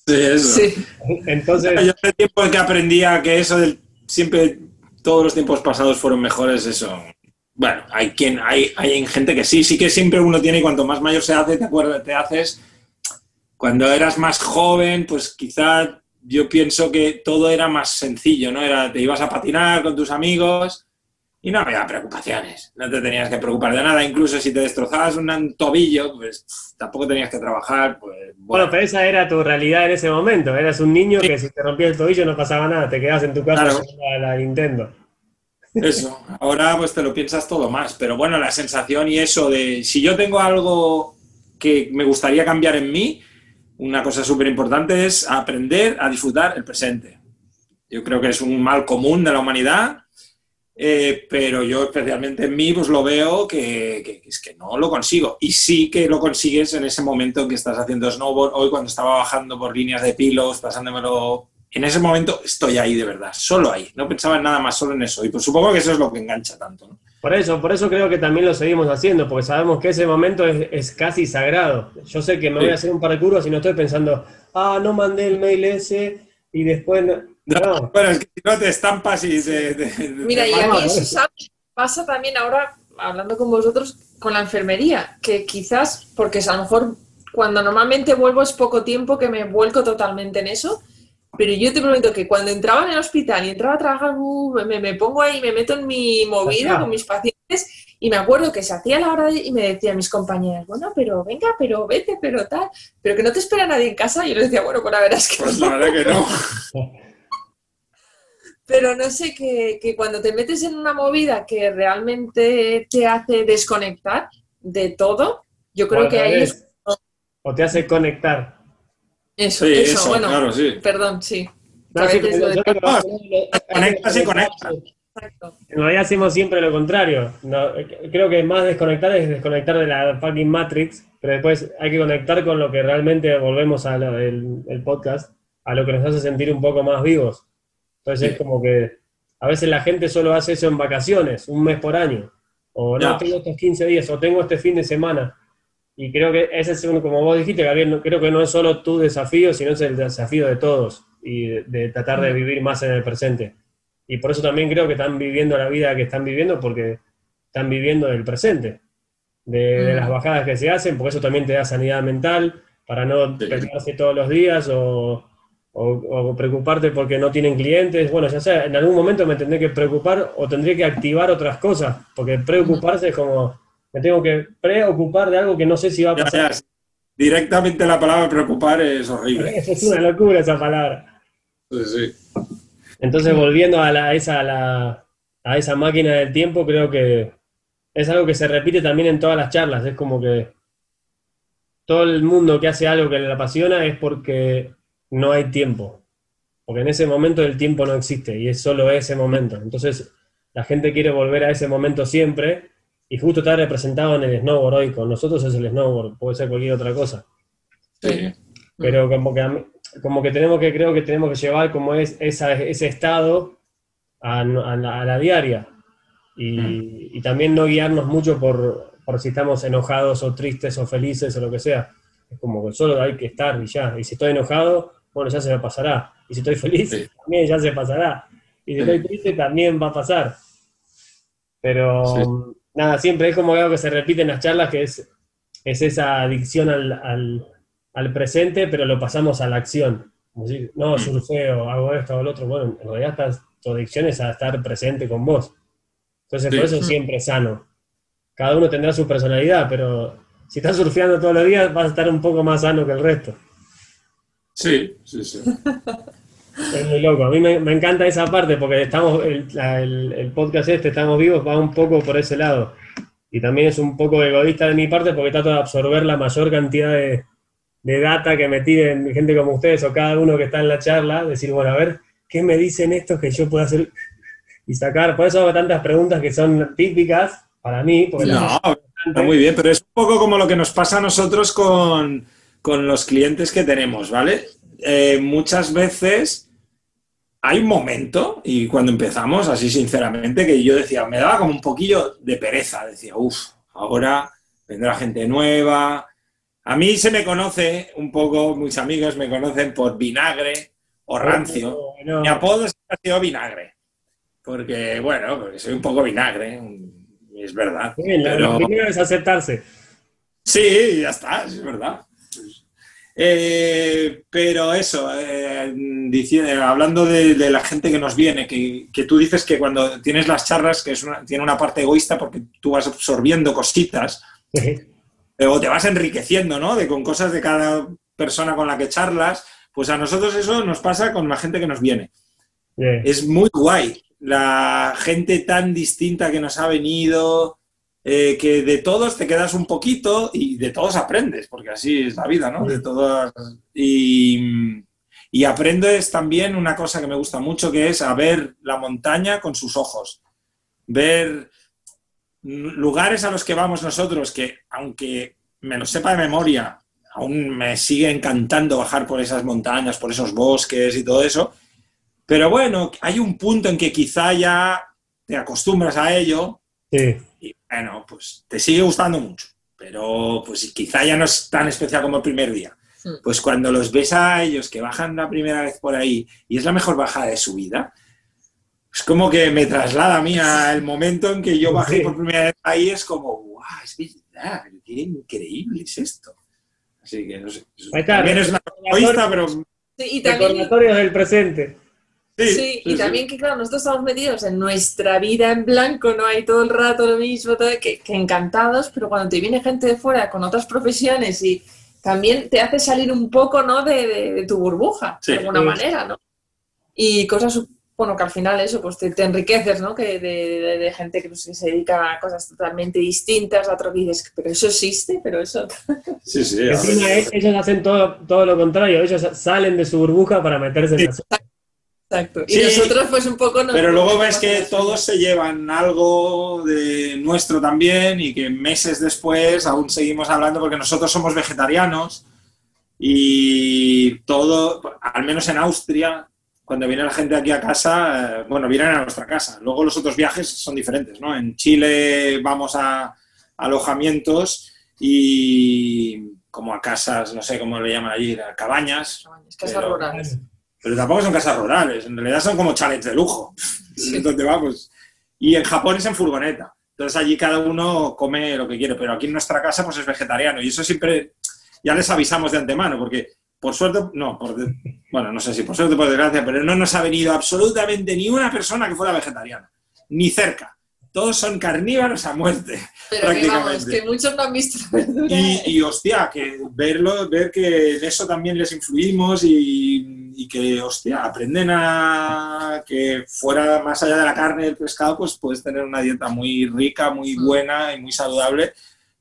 Sí, eso. Sí. Entonces, Yo hace tiempo que aprendía que eso del siempre todos los tiempos pasados fueron mejores, eso. Bueno, hay quien, hay, hay gente que sí, sí que siempre uno tiene, y cuanto más mayor se hace, te acuerdas, te haces. Cuando eras más joven, pues quizá yo pienso que todo era más sencillo, ¿no? Era, te ibas a patinar con tus amigos y no había preocupaciones. No te tenías que preocupar de nada. Incluso si te destrozabas un tobillo, pues tampoco tenías que trabajar. Pues, bueno, pero esa era tu realidad en ese momento. Eras un niño que si te rompía el tobillo no pasaba nada, te quedabas en tu casa Claro. a la Nintendo. Eso, ahora pues te lo piensas todo más, pero bueno, la sensación y eso de si yo tengo algo que me gustaría cambiar en mí, una cosa súper importante es aprender a disfrutar el presente. Yo creo que es un mal común de la humanidad, eh, pero yo especialmente en mí pues lo veo que, es que no lo consigo. Y sí que lo consigues en ese momento que estás haciendo snowboard. Hoy cuando estaba bajando por líneas de pilos, pasándomelo en ese momento estoy ahí de verdad, solo ahí. No pensaba en nada más, solo en eso. Y pues supongo que eso es lo que engancha tanto. ¿no? Por eso, por eso creo que también lo seguimos haciendo, porque sabemos que ese momento es, es casi sagrado. Yo sé que me voy a hacer un par de curvas y no estoy pensando, ah, no mandé el mail ese y después no. No. Bueno, es que si no te estampas y te... te- Mira, te y a mí eso pasa también ahora, hablando con vosotros, con la enfermería, que quizás, porque a lo mejor cuando normalmente vuelvo es poco tiempo que me vuelco totalmente en eso, pero yo te prometo que cuando entraba en el hospital y entraba a trabajar, uh, me, me pongo ahí, me meto en mi movida Ajá. con mis pacientes y me acuerdo que se hacía la hora de- y me decían mis compañeras, bueno, pero venga, pero vete, pero tal, pero que no te espera nadie en casa. Y yo les decía, bueno, pues la verdad es que Pues no. la verdad que no. Pero no sé, que, que cuando te metes en una movida que realmente te hace desconectar de todo, yo creo que ahí es O te hace conectar. Eso, Sí, eso, eso, bueno, claro, sí. perdón, sí. No, pero de- Conectas y conectas. Exacto. En realidad hacemos siempre lo contrario. No, creo que más desconectar es desconectar de la fucking Matrix, pero después hay que conectar con lo que realmente volvemos al el, el podcast, a lo que nos hace sentir un poco más vivos. Entonces Sí. es como que a veces la gente solo hace eso en vacaciones, un mes por año. O no, tengo estos 15 días, o tengo este fin de semana. Y creo que ese es, un- como vos dijiste, Gabriel, no- creo que no es solo tu desafío, sino es el desafío de todos y de, de tratar de vivir más en el presente. Y por eso también creo que están viviendo la vida que están viviendo, porque están viviendo el presente, de, de las bajadas que se hacen, porque eso también te da sanidad mental, para no Sí. pelearse todos los días o, o- o preocuparte porque no tienen clientes. Bueno, ya sea, en algún momento me tendré que preocupar o tendré que activar otras cosas, porque preocuparse es como, me tengo que preocupar de algo que no sé si va a Ya, pasar. ya, Directamente la palabra preocupar es horrible. Es una locura esa palabra. Sí, sí. Entonces, volviendo a, la, a esa, a, la- a esa máquina del tiempo, creo que es algo que se repite también en todas las charlas. Es como que todo el mundo que hace algo que le apasiona es porque no hay tiempo. Porque en ese momento el tiempo no existe y es solo ese momento. Entonces, la gente quiere volver a ese momento siempre y justo está representado en el snowboard hoy. Con nosotros es el snowboard, puede ser cualquier otra cosa. Sí. Pero como que, mí- como que tenemos que, creo que tenemos que llevar como es esa, ese estado a, a la, a la diaria. Y, y también no guiarnos mucho por, por si estamos enojados o tristes o felices o lo que sea. Es como que solo hay que estar y ya. Y si estoy enojado, bueno, ya se me pasará. Y si estoy feliz, Sí. también ya se pasará. Y si estoy triste, también va a pasar. Pero Sí. Nada, siempre es como algo que se repite en las charlas, que es, es esa adicción al, al, al presente, pero lo pasamos a la acción. Como decir, no, Mm. surfeo, hago esto, hago lo otro. Bueno, en realidad estás, tu adicción es a estar presente con vos. Entonces, Sí. por eso Mm. siempre es sano. Cada uno tendrá su personalidad, pero si estás surfeando todos los días, vas a estar un poco más sano que el resto. Sí, sí, sí. Es muy loco. A mí me, me encanta esa parte porque estamos, el, el- el podcast este, Estamos Vivos, va un poco por ese lado. Y también es un poco egoísta de mi parte porque trato de absorber la mayor cantidad de, de data que me tiren gente como ustedes o cada uno que está en la charla. Decir, bueno, a ver, ¿qué me dicen estos que yo puedo hacer? Y sacar. Por eso hago tantas preguntas que son típicas para mí, No, Está muy bien, pero es un poco como lo que nos pasa a nosotros con, con los clientes que tenemos, ¿vale? Eh, muchas veces hay un momento, y cuando empezamos, así sinceramente, que yo decía, me daba como un poquillo de pereza, decía, uff, ahora vendrá gente nueva. A mí se me conoce un poco, mis amigos me conocen por vinagre o rancio. Mi apodo ha sido vinagre, porque, bueno, porque soy un poco vinagre, es verdad. Lo primero es aceptarse. Sí, ya está, es verdad. Eh, pero eso, eh, hablando de, la gente que nos viene, que, tú dices que cuando tienes las charlas, que es tiene una parte egoísta porque tú vas absorbiendo cositas, o te vas enriqueciendo, ¿no? De, con cosas de cada persona con la que charlas, pues a nosotros eso nos pasa con la gente que nos viene. Es muy guay. La gente tan distinta que nos ha venido, eh, que de todos te quedas un poquito y de todos aprendes, porque así es la vida, ¿no? De todas. Y, y aprendes también una cosa que me gusta mucho, que es a ver la montaña con sus ojos. Ver lugares a los que vamos nosotros, que aunque me lo sepa de memoria, aún me sigue encantando bajar por esas montañas, por esos bosques y todo eso. Pero bueno, hay un punto en que quizá ya te acostumbras a ello. Sí bueno, pues te sigue gustando mucho, pero pues quizá ya no es tan especial como el primer día. Pues cuando los ves a ellos que bajan la primera vez por ahí y es la mejor bajada de su vida, es como que me traslada a mí al momento en que yo bajé por primera vez ahí, es como, guau, es verdad, qué increíble es esto. Así que no sé. También es una egoísta, pero... Sí, y también... del presente. Sí, y también que, claro, nosotros estamos metidos en nuestra vida en blanco, no hay todo el rato lo mismo, todo, que, encantados, pero cuando te viene gente de fuera con otras profesiones y también te hace salir un poco, ¿no?, de, tu burbuja, de alguna manera, ¿no? Y cosas, bueno, que al final eso, pues te, enriqueces, ¿no?, que de, gente pues, que, se dedica a cosas totalmente distintas, a otro que dices, pero eso existe, pero eso... Sí, sí. ellos hacen todo, todo lo contrario, ellos salen de su burbuja para meterse en la... Exacto. Y nosotros pues un poco... pero luego ves que todos se llevan algo de nuestro también y que meses después aún seguimos hablando porque nosotros somos vegetarianos y todo, al menos en Austria, cuando viene la gente aquí a casa, eh, bueno, vienen a nuestra casa. Luego los otros viajes son diferentes, ¿no? En Chile vamos a alojamientos y como a casas, no sé cómo le llaman allí, cabañas. Cabañas, casas rurales pero tampoco son casas rurales, en realidad son como chalets de lujo. Entonces vamos. Y en Japón es en furgoneta. Entonces allí cada uno come lo que quiere, pero aquí en nuestra casa pues es vegetariano. Y eso siempre, ya les avisamos de antemano, porque por suerte, no, por bueno, no sé si por suerte o por desgracia, pero no nos ha venido absolutamente ni una persona que fuera vegetariana, ni cerca todos son carnívoros a muerte. Pero prácticamente. Que, muchos no han visto Y, y, hostia, que verlo, ver que en eso también les influimos y, y, que, hostia, aprenden a que fuera más allá de la carne y el pescado, pues puedes tener una dieta muy rica, muy mm. buena y muy saludable.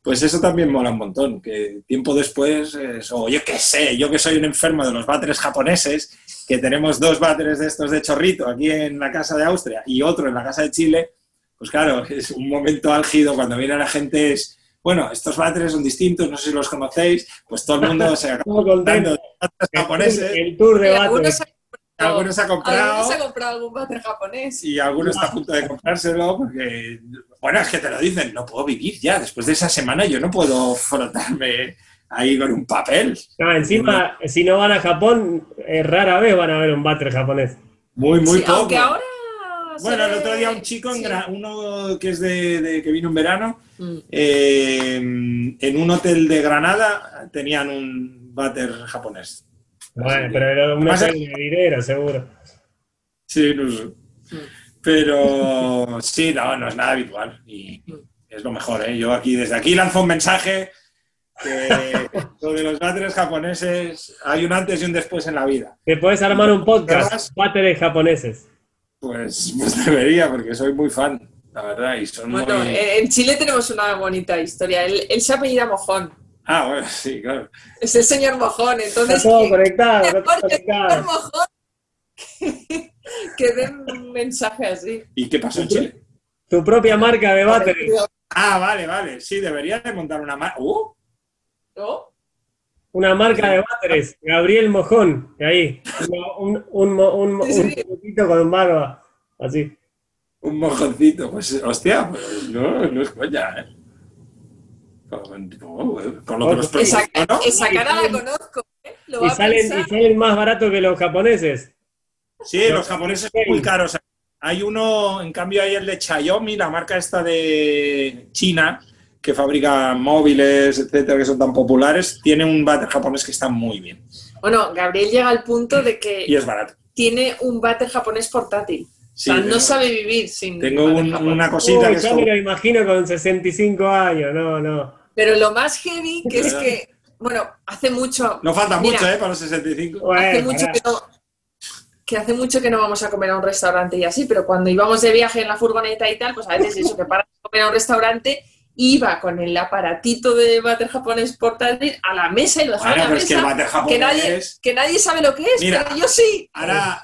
Pues eso también mola un montón, que tiempo después, o yo qué sé, yo que soy un enfermo de los váteres japoneses, que tenemos dos váteres de estos de chorrito aquí en la casa de Austria y otro en la casa de Chile, pues claro, es un momento álgido cuando viene la gente es, bueno, estos váteres son distintos, no sé si los conocéis, pues todo el mundo se acaba contando de japoneses. El tour de váteres. Algunos ha comprado. Algunos ha comprado algún váter japonés. Y algunos está a punto de comprárselo porque, bueno, es que te lo dicen, no puedo vivir ya. Después de esa semana yo no puedo frotarme ahí con un papel. No, encima, si no van a Japón, eh, rara vez van a ver un váter japonés. Muy, muy poco. Aunque ahora bueno, el otro día un chico, uno que es de, que vino en verano, mm. eh, en un hotel de Granada tenían un váter japonés. Bueno, pero era un hotel de dinero, seguro. Sí, no sé. Mm. Pero sí, no, no es nada habitual y mm. es lo mejor. ¿eh? Yo aquí, desde aquí lanzo un mensaje que lo de los váteres japoneses hay un antes y un después en la vida. Te puedes armar un podcast, váteres japoneses. Pues, pues, debería, porque soy muy fan, la verdad. Y son bueno, en Chile tenemos una bonita historia. Él, se apellida Mojón. Ah, bueno, sí, claro. Es el señor Mojón, entonces... Está todo conectado, conectado. Mojón que, den un mensaje así. ¿Y qué pasó en Chile? Tu propia marca de batería. Ah, vale, vale. Sí, debería de montar una marca. ¡Uh! ¿No? Una marca de váteres, Gabriel Mojón, de ahí. Un, un, un, un, Sí, un sí. poquito con barba, así. Un mojoncito. Pues, hostia, no, no es coña, ¿eh? Con, no, con lo que nos Esa, preguntó, ¿no? esa cara la conozco. ¿eh? Lo Y salen, y salen más barato que los japoneses. Sí, los japoneses son muy caros. Hay uno, en cambio, hay el de Xiaomi, la marca esta de China, que fabrica móviles, etcétera, que son tan populares. Tiene un váter japonés que está muy bien. Bueno, Gabriel llega al punto de Y que es barato. tiene un váter japonés portátil. Sí, o sea, tengo- no sabe vivir sin Tengo un- una cosita Uy, que como- me lo imagino con 65 años, no, no. Pero lo más heavy que es que, bueno, hace mucho, No falta Mira. mucho, ¿eh? Para los 65. hace Bueno, mucho pará. que no, que hace mucho que no vamos a comer a un restaurante y así, pero cuando íbamos de viaje en la furgoneta y tal, pues a veces eso, que para comer a un restaurante, iba con el aparatito de váter japonés portátil a la mesa y lo dejaba en la pero es que el mesa, que, nadie, que nadie sabe lo que es, Mira. pero yo sí. Ahora,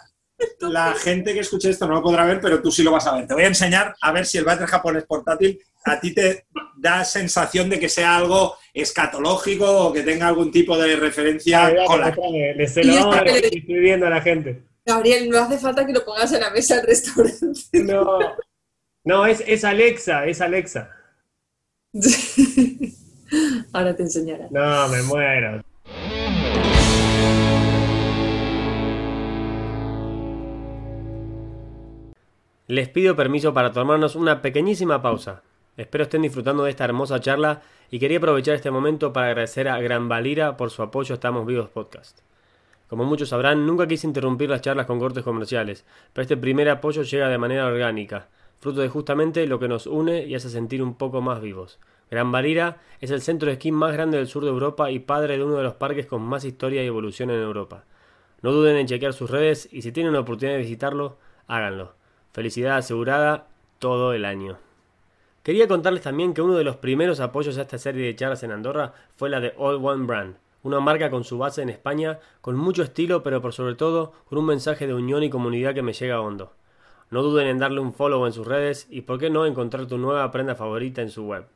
la gente que escuche esto no lo podrá ver, pero tú sí lo vas a ver. Te voy a enseñar a ver si el váter japonés portátil a ti te da sensación de que sea algo escatológico o que tenga algún tipo de referencia con la... mostrame, le- se lo Y vamos a esta- ir distribuyendo a la gente. Gabriel, no hace falta que lo pongas en la mesa del restaurante. No, no es, es Alexa, es Alexa. Ahora te enseñaré. No, me muero. Les pido permiso para tomarnos una pequeñísima pausa. Espero estén disfrutando de esta hermosa charla y quería aprovechar este momento para agradecer a Gran Valira por su apoyo a Estamos Vivos Podcast. Como muchos sabrán, nunca quise interrumpir las charlas con cortes comerciales, pero este primer apoyo llega de manera orgánica, fruto de justamente lo que nos une y hace sentir un poco más vivos. Gran Valira es el centro de esquí más grande del sur de Europa y padre de uno de los parques con más historia y evolución en Europa. No duden en chequear sus redes y si tienen la oportunidad de visitarlo, háganlo. Felicidad asegurada todo el año. Quería contarles también que uno de los primeros apoyos a esta serie de charlas en Andorra fue la de All One Brand, una marca con su base en España, con mucho estilo, pero por sobre todo con un mensaje de unión y comunidad que me llega hondo. No duden en darle un follow en sus redes y por qué no encontrar tu nueva prenda favorita en su web.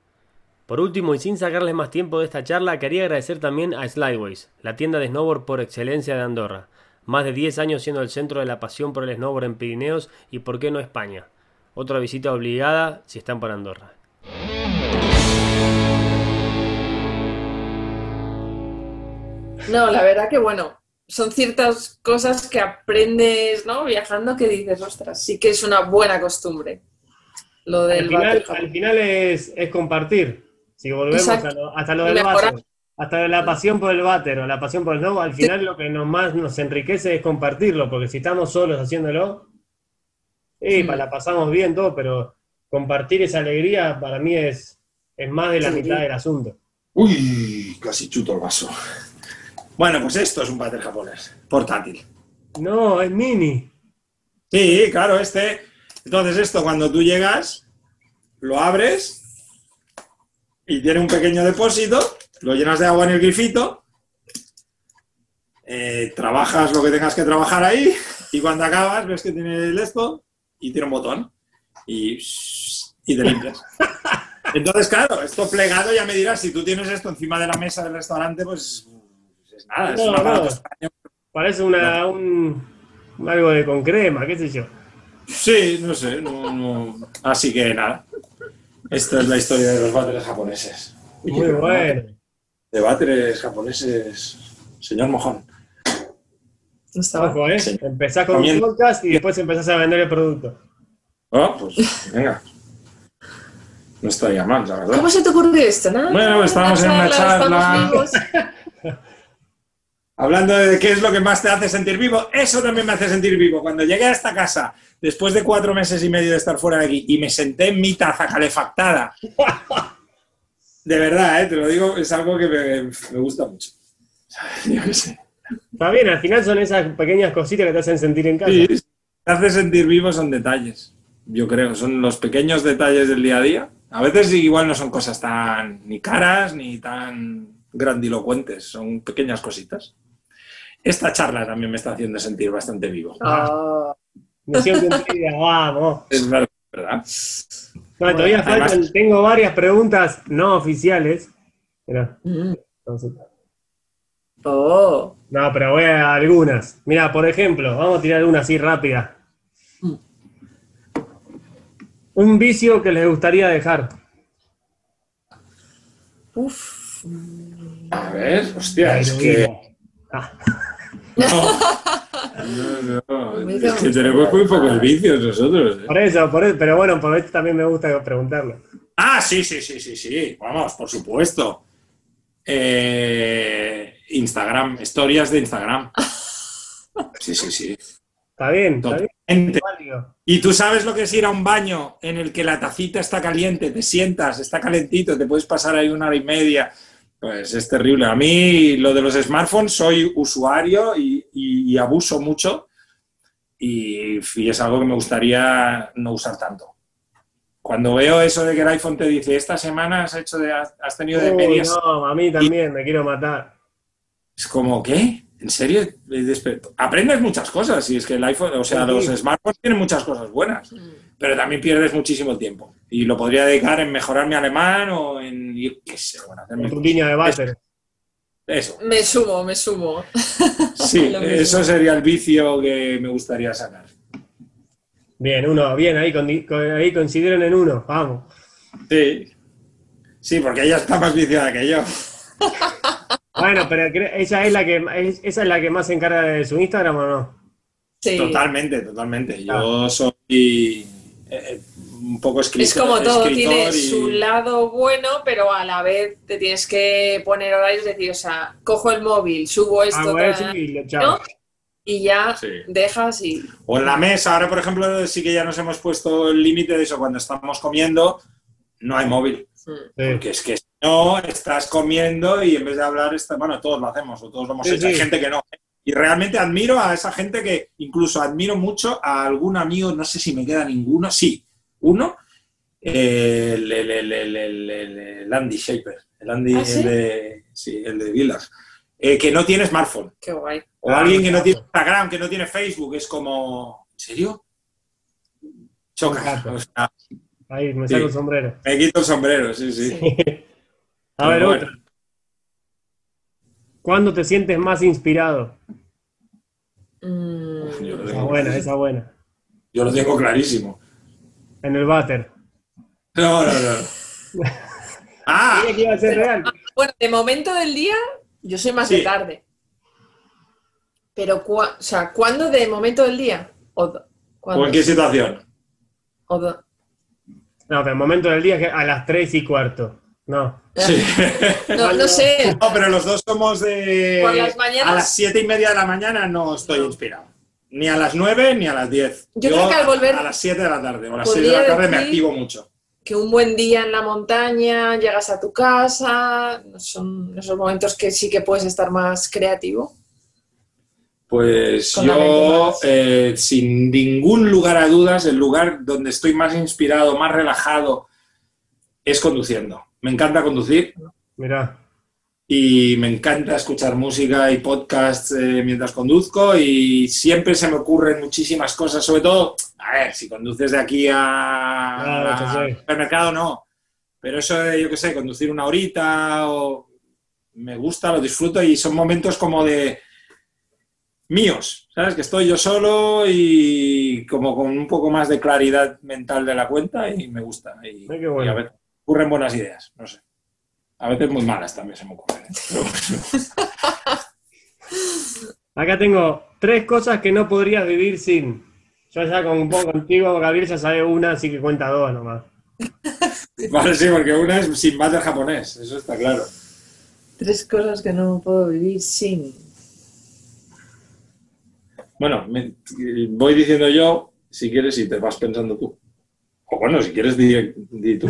Por último, y sin sacarles más tiempo de esta charla, quería agradecer también a Slideways, la tienda de snowboard por excelencia de Andorra. Más de 10 años siendo el centro de la pasión por el snowboard en Pirineos y por qué no España. Otra visita obligada si están por Andorra. No, la verdad que bueno, son ciertas cosas que aprendes, ¿no? Viajando que dices, ostras, sí que es una buena costumbre. Lo del Al final, al es, es compartir. Si volvemos Exacto. a lo- hasta lo del váter, hasta la pasión por el váter o la pasión por el snow, al final lo que nos más nos enriquece es compartirlo, porque si estamos solos haciéndolo, y Mm. la pasamos bien todo, pero compartir esa alegría para mí es, es más de la Sí. mitad del asunto. Uy, casi chuto el vaso. Bueno, pues esto es un váter japonés, portátil. No, es mini. Sí, claro, este. Entonces, esto cuando tú llegas, lo abres y tiene un pequeño depósito, lo llenas de agua en el grifito, eh, trabajas lo que tengas que trabajar ahí y cuando acabas ves que tiene el esto y tiene un botón y, y te limpias. Entonces, claro, esto plegado ya me dirás, si tú tienes esto encima de la mesa del restaurante, pues es nada, es No, un aparato no. Parece una, un, algo de con crema, qué sé yo. Sí, no sé, no, no. Así que nada. Esta es la historia de los váteres japoneses. Uy, Muy bueno. De váteres japoneses, señor Mojón. No estaba. Ojo, ¿eh? Sí. Empezás con un podcast y después empezás a vender el producto. Oh, pues venga. No estaría mal, la verdad. ¿Cómo se te ocurrió esto? Nada, Bueno, estábamos en una charla. Hablando de qué es lo que más te hace sentir vivo, eso también me hace sentir vivo. Cuando llegué a esta casa, después de cuatro meses y medio de estar fuera de aquí, y me senté en mi taza calefactada, de verdad, ¿eh? te lo digo, es algo que me, me gusta mucho. Yo qué sé. Está bien, al final son esas pequeñas cositas que te hacen sentir en casa. Sí, te hace sentir vivo son detalles, yo creo, son los pequeños detalles del día a día. A veces igual no son cosas tan ni caras ni tan grandilocuentes, son pequeñas cositas. Esta charla también me está haciendo sentir bastante vivo. Ah, Me siento envidia, vamos. Es verdad, ¿verdad? No, todavía faltan, tengo varias preguntas no oficiales. Mira, Mm. Oh. no, pero voy a algunas. Mira, por ejemplo, vamos a tirar una así rápida. Mm. Un vicio que les gustaría dejar. Uf. A ver, hostia, es que. Ah, No, no, no. Es que tenemos muy pocos vicios nosotros. ¿eh? por eso, por eso, pero bueno, por esto también me gusta preguntarlo. Ah, sí, sí, sí, sí, sí. Vamos, por supuesto. Eh, Instagram, historias de Instagram. Sí, sí, sí. Está bien, está bien. Totalmente. Y tú sabes lo que es ir a un baño en el que la tacita está caliente, te sientas, está calentito, te puedes pasar ahí una hora y media. Pues es terrible. A mí lo de los smartphones soy usuario y, y- y abuso mucho y, y es algo que me gustaría no usar tanto. Cuando veo eso de que el iPhone te dice, esta semana has, hecho de, has tenido de medias, no, a mí también, me quiero matar. es como, ¿qué? ¿En serio? Aprendes muchas cosas y es que el iPhone, o sea, Sí. los smartphones tienen muchas cosas buenas. Mm. Pero también pierdes muchísimo tiempo. Y lo podría dedicar en mejorar mi alemán o en, yo qué sé, bueno, hacerme- Tu línea de váter. Eso, Me sumo, me sumo. sí, eso sería el vicio que me gustaría sacar. Bien, uno, bien, ahí, condi- co- ahí coincidieron en uno, vamos. Sí, sí, porque ella está más viciada que yo. Bueno, pero ella es la que es- esa es la que más se encarga de su Instagram o no? Sí. Totalmente, totalmente. Yo soy eh, un poco escritor. Es como todo, tiene y- su lado bueno, pero a la vez te tienes que poner horarios, es decir, o sea, cojo el móvil, subo esto y. ¿no? y ya Sí. dejas y... O en la mesa, ahora por ejemplo sí que ya nos hemos puesto el límite de eso, cuando estamos comiendo no hay móvil. Sí. Porque es que si no, estás comiendo y en vez de hablar, está, bueno, todos lo hacemos o todos lo hemos Sí, hecho. Hay gente que no. Y realmente admiro a esa gente que incluso admiro mucho a algún amigo, no sé si me queda ninguno, sí, uno, eh, el, el, el, el, el- el- el Andy Shaper, el Andy, ¿Ah, sí? el de, sí, el de Village, eh, que no tiene smartphone. Qué guay. O Ah, alguien que no tiene Instagram, que no tiene Facebook, es como, ¿en serio? Choca. Gato. O sea, Ahí, me Sí. saco el sombrero. me quito el sombrero, sí, sí. A ver, Pero otra. ¿Cuándo te sientes más inspirado? Mm, Yo Esa tengo, buena, esa buena. yo lo tengo clarísimo. En el váter. No, no, no. Ah, que iba a ser real. Bueno, de momento del día, yo soy más Sí. de tarde. Pero, cua- o sea, ¿cuándo de momento del día? ¿O, qué situación? O No, el momento del día es que a las 3 y cuarto. No. Sí. No, no sé. No, pero los dos somos de... Por las mañanas- A las siete y media de la mañana no estoy No. inspirado. Ni a las nueve ni a las diez. Yo creo que al volver- A las siete de la tarde o a las seis de la tarde me activo mucho. Que un buen día en la montaña, llegas a tu casa, son esos momentos que sí que puedes estar más creativo. Pues Con yo, eh, sin ningún lugar a dudas, el lugar donde estoy más inspirado, más relajado, es conduciendo. Me encanta conducir Mirá. y me encanta escuchar música y podcasts eh, mientras conduzco y siempre se me ocurren muchísimas cosas, sobre todo, a ver, si conduces de aquí a, al supermercado, no. Pero eso de, yo qué sé, conducir una horita o me gusta, lo disfruto y son momentos como de míos, ¿sabes? Que estoy yo solo y como con un poco más de claridad mental de la cuenta y me gusta. Y, Ay, qué bueno. y a veces ocurren buenas ideas, no sé. A veces muy malas también se me ocurren. ¿eh? Pero. Acá tengo tres cosas que no podrías vivir sin. Yo ya con un poco contigo, Gabriel ya sabe una, así que cuenta dos nomás. Vale, sí, porque una es sin váter japonés, eso está claro. Tres cosas que no puedo vivir sin. Bueno, me- voy diciendo yo, si quieres, y te vas pensando tú. O bueno, si quieres, di, di tú.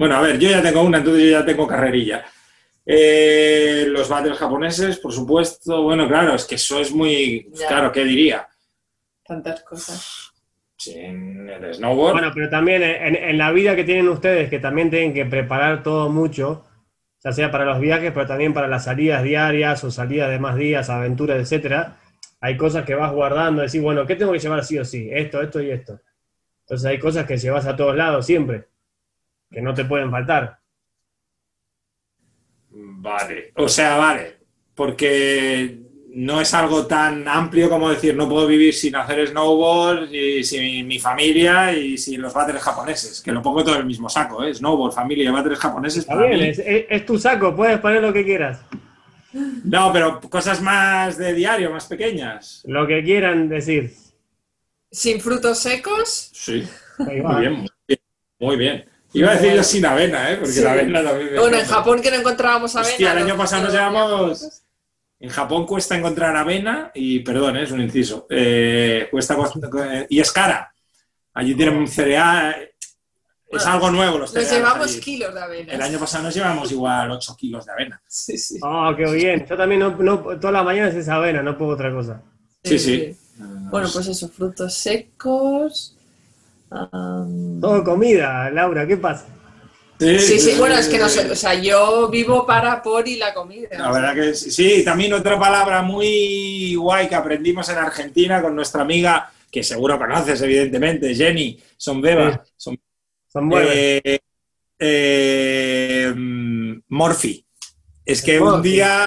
Bueno, a ver, yo ya tengo una, entonces yo ya tengo carrerilla. Eh, los battles japoneses, por supuesto. Bueno, claro, es que eso es muy... Ya. Claro, ¿qué diría? Tantas cosas. Sin el snowboard. Bueno, pero también en, en la vida que tienen ustedes, que también tienen que preparar todo mucho, ya sea para los viajes, pero también para las salidas diarias o salidas de más días, aventuras, etcétera, hay cosas que vas guardando, decir, bueno, ¿qué tengo que llevar sí o sí? Esto, esto y esto. Entonces hay cosas que llevas a todos lados siempre, que no te pueden faltar. Vale, o sea, vale, porque no es algo tan amplio como decir no puedo vivir sin hacer snowboard y sin mi familia y sin los váteres japoneses, que lo pongo todo en el mismo saco, ¿eh? Snowboard, familia, váteres japoneses. Está bien, es, es, tu saco, puedes poner lo que quieras. No, pero cosas más de diario, más pequeñas. Lo que quieran decir. ¿Sin frutos secos? Sí. Muy bien, muy bien, muy bien. Iba a decir yo sin avena, ¿eh? Porque la avena también. Bueno, en Japón que no encontrábamos avena. Hostia, el año pasado nos llevamos. En Japón cuesta encontrar avena y, perdón, ¿eh? es un inciso, eh, cuesta, y es cara. Allí tienen cereal, es algo nuevo los Nos llevamos kilos de avena. El año pasado nos llevamos igual 8 kilos de avena. Sí, sí. Oh, qué bien. Yo también no, no todas las mañanas es avena, no puedo otra cosa. Sí, sí. Bueno, pues eso, frutos secos. Todo comida, Laura, ¿qué pasa? Sí, sí, bueno, es que no sé, o sea, yo vivo para, por y la comida. La verdad que sí, también otra palabra muy guay que aprendimos en Argentina con nuestra amiga, que seguro conoces evidentemente, Jenny Sonbeba, son, eh, eh, Morphy. Es que un día,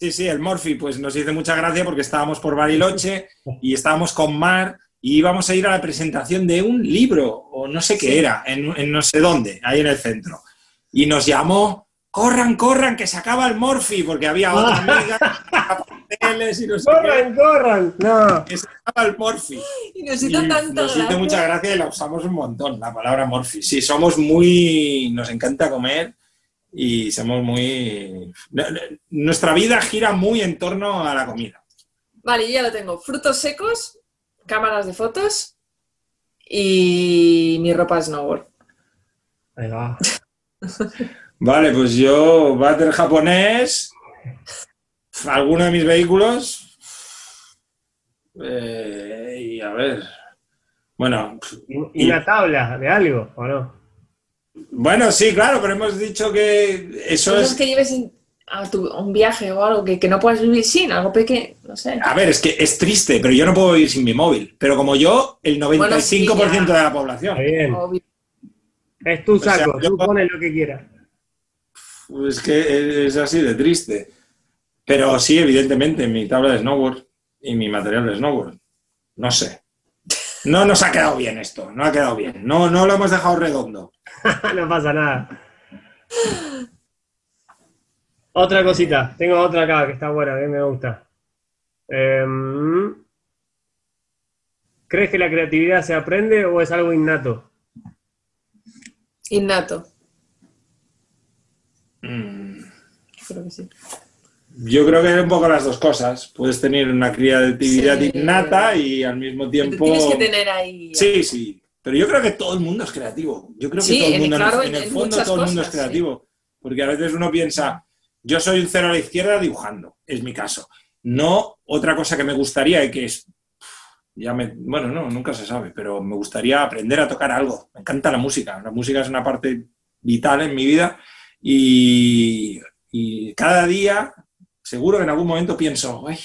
sí, sí, el Morphy, pues nos hizo mucha gracia porque estábamos por Bariloche y estábamos con Mar y íbamos a ir a la presentación de un libro, o no sé qué era, en, no sé dónde, ahí en el centro. Y nos llamó, corran, corran, que se acaba el Morphy, porque había otra amiga, y no corran, corran, no. Que se acaba el Morphy. Y nos hizo tanto Nos hizo mucha gracia y la usamos un montón, la palabra Morphy. Sí, somos muy, nos encanta comer y somos muy... Nuestra vida gira muy en torno a la comida. Vale, ya lo tengo. Frutos secos, cámaras de fotos y mi ropa snowboard. Ahí va. vale, pues yo, váter japonés, alguno de mis vehículos eh, y a ver, bueno. ¿Y, la tabla de algo o no? Bueno, sí, claro, pero hemos dicho que eso es... que lleves a, un viaje o algo que, no puedas vivir sin, algo pequeño, no sé. A ver, es que es triste, pero yo no puedo vivir sin mi móvil. Pero como yo, el 95% de la población. Es tu saco, tú pones lo que quieras. Pues que es así de triste. Pero sí, evidentemente, mi tabla de snowboard y mi material de snowboard. No sé. No nos ha quedado bien esto, no ha quedado bien. No, no lo hemos dejado redondo. no pasa nada. Otra cosita, tengo otra acá que está buena, que me gusta. Em, ¿Crees que la creatividad se aprende o es algo innato? Innato. Mm. Creo que sí. Yo creo que es un poco las dos cosas. Puedes tener una creatividad innata y al mismo tiempo. tienes que tener ahí. Sí, sí. Pero yo creo que todo el mundo es creativo. Yo creo que todo el mundo, en, el fondo, todo el mundo es creativo. Porque a veces uno piensa, yo soy un cero a la izquierda dibujando, es mi caso. No otra cosa que me gustaría y que es, ya me, bueno, no, nunca se sabe, pero me gustaría aprender a tocar algo. Me encanta la música, la música es una parte vital en mi vida y, cada día seguro que en algún momento pienso, Ay,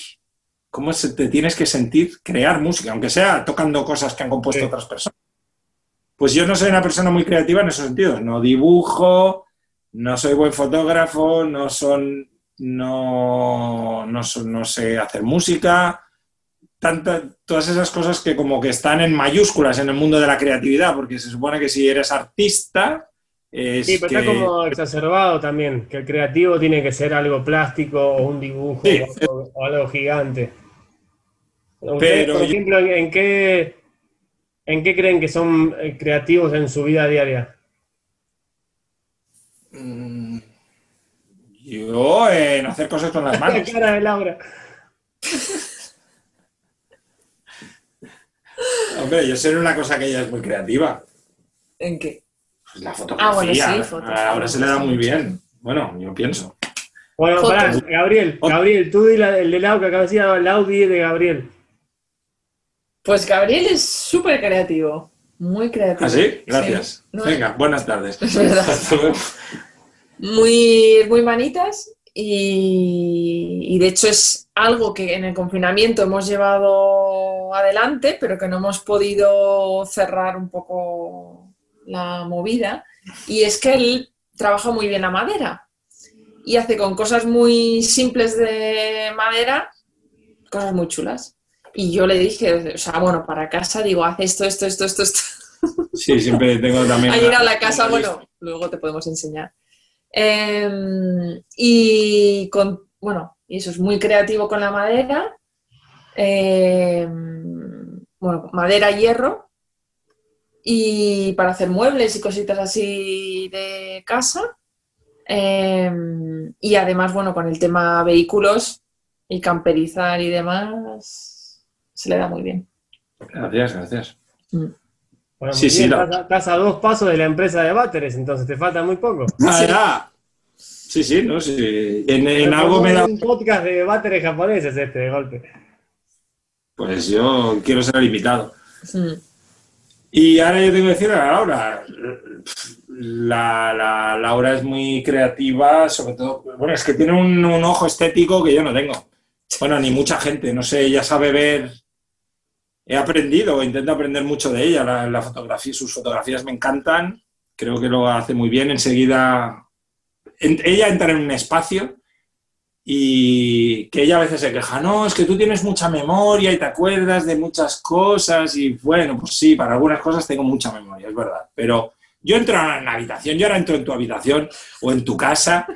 ¿cómo se te tienes que sentir crear música, aunque sea tocando cosas que han compuesto otras personas? Pues yo no soy una persona muy creativa en esos sentidos, no dibujo, no soy buen fotógrafo, no son, no, no, sé hacer música, todas esas cosas que como que están en mayúsculas en el mundo de la creatividad, porque se supone que si eres artista... sí, pero está como exacerbado también, que el creativo tiene que ser algo plástico o un dibujo o, algo gigante. Pero por ejemplo, ¿en qué, ¿en qué creen que son eh, creativos en su vida diaria? Mm, yo en hacer cosas con las manos. cara de Laura. Hombre, yo sé una cosa que ella es muy creativa. ¿En qué? Pues la fotografía. Ah, bueno, sí, Ahora se le da muy bien. Bueno, yo pienso. Bueno, pará, Gabriel, Gabriel, tú di el de Lau que acabas de decir, Lau de Gabriel. Pues Gabriel es súper creativo. Muy creativo. ¿Ah, sí? Gracias. Venga, buenas tardes. muy, muy manitas y, de hecho es algo que en el confinamiento hemos llevado adelante, pero que no hemos podido cerrar un poco la movida. Y es que él trabaja muy bien la madera y hace con cosas muy simples de madera cosas muy chulas. Y yo le dije, o sea, bueno, para casa digo, haz esto, esto, esto, esto, esto. Sí, siempre tengo también. A llegar a la casa, bueno, luego te podemos enseñar. Em, y con, bueno, y eso es muy creativo con la madera. Em, bueno, madera, hierro. Y para hacer muebles y cositas así de casa. Em, y además, bueno, con el tema vehículos y camperizar y demás, se le da muy bien. Gracias, gracias. Mm. Bueno, sí, sí, estás, a dos pasos de la empresa de Váteres, entonces te falta muy poco. Ah, sí. sí, no, sí. En, algo me da. Un podcast de Váteres japoneses este, de golpe. Pues yo quiero ser limitado. Y ahora yo tengo que decir a Laura, la, la, Laura es muy creativa, sobre todo, bueno, es que tiene un, un, ojo estético que yo no tengo. Bueno, ni mucha gente, no sé, ella sabe ver he aprendido, intento aprender mucho de ella. La, fotografía, sus fotografías me encantan, creo que lo hace muy bien. Enseguida, ella entra en un espacio y que ella a veces se queja, no, es que tú tienes mucha memoria y te acuerdas de muchas cosas y bueno, pues sí, para algunas cosas tengo mucha memoria, es verdad, pero yo entro en la habitación, yo ahora entro en tu habitación o en tu casa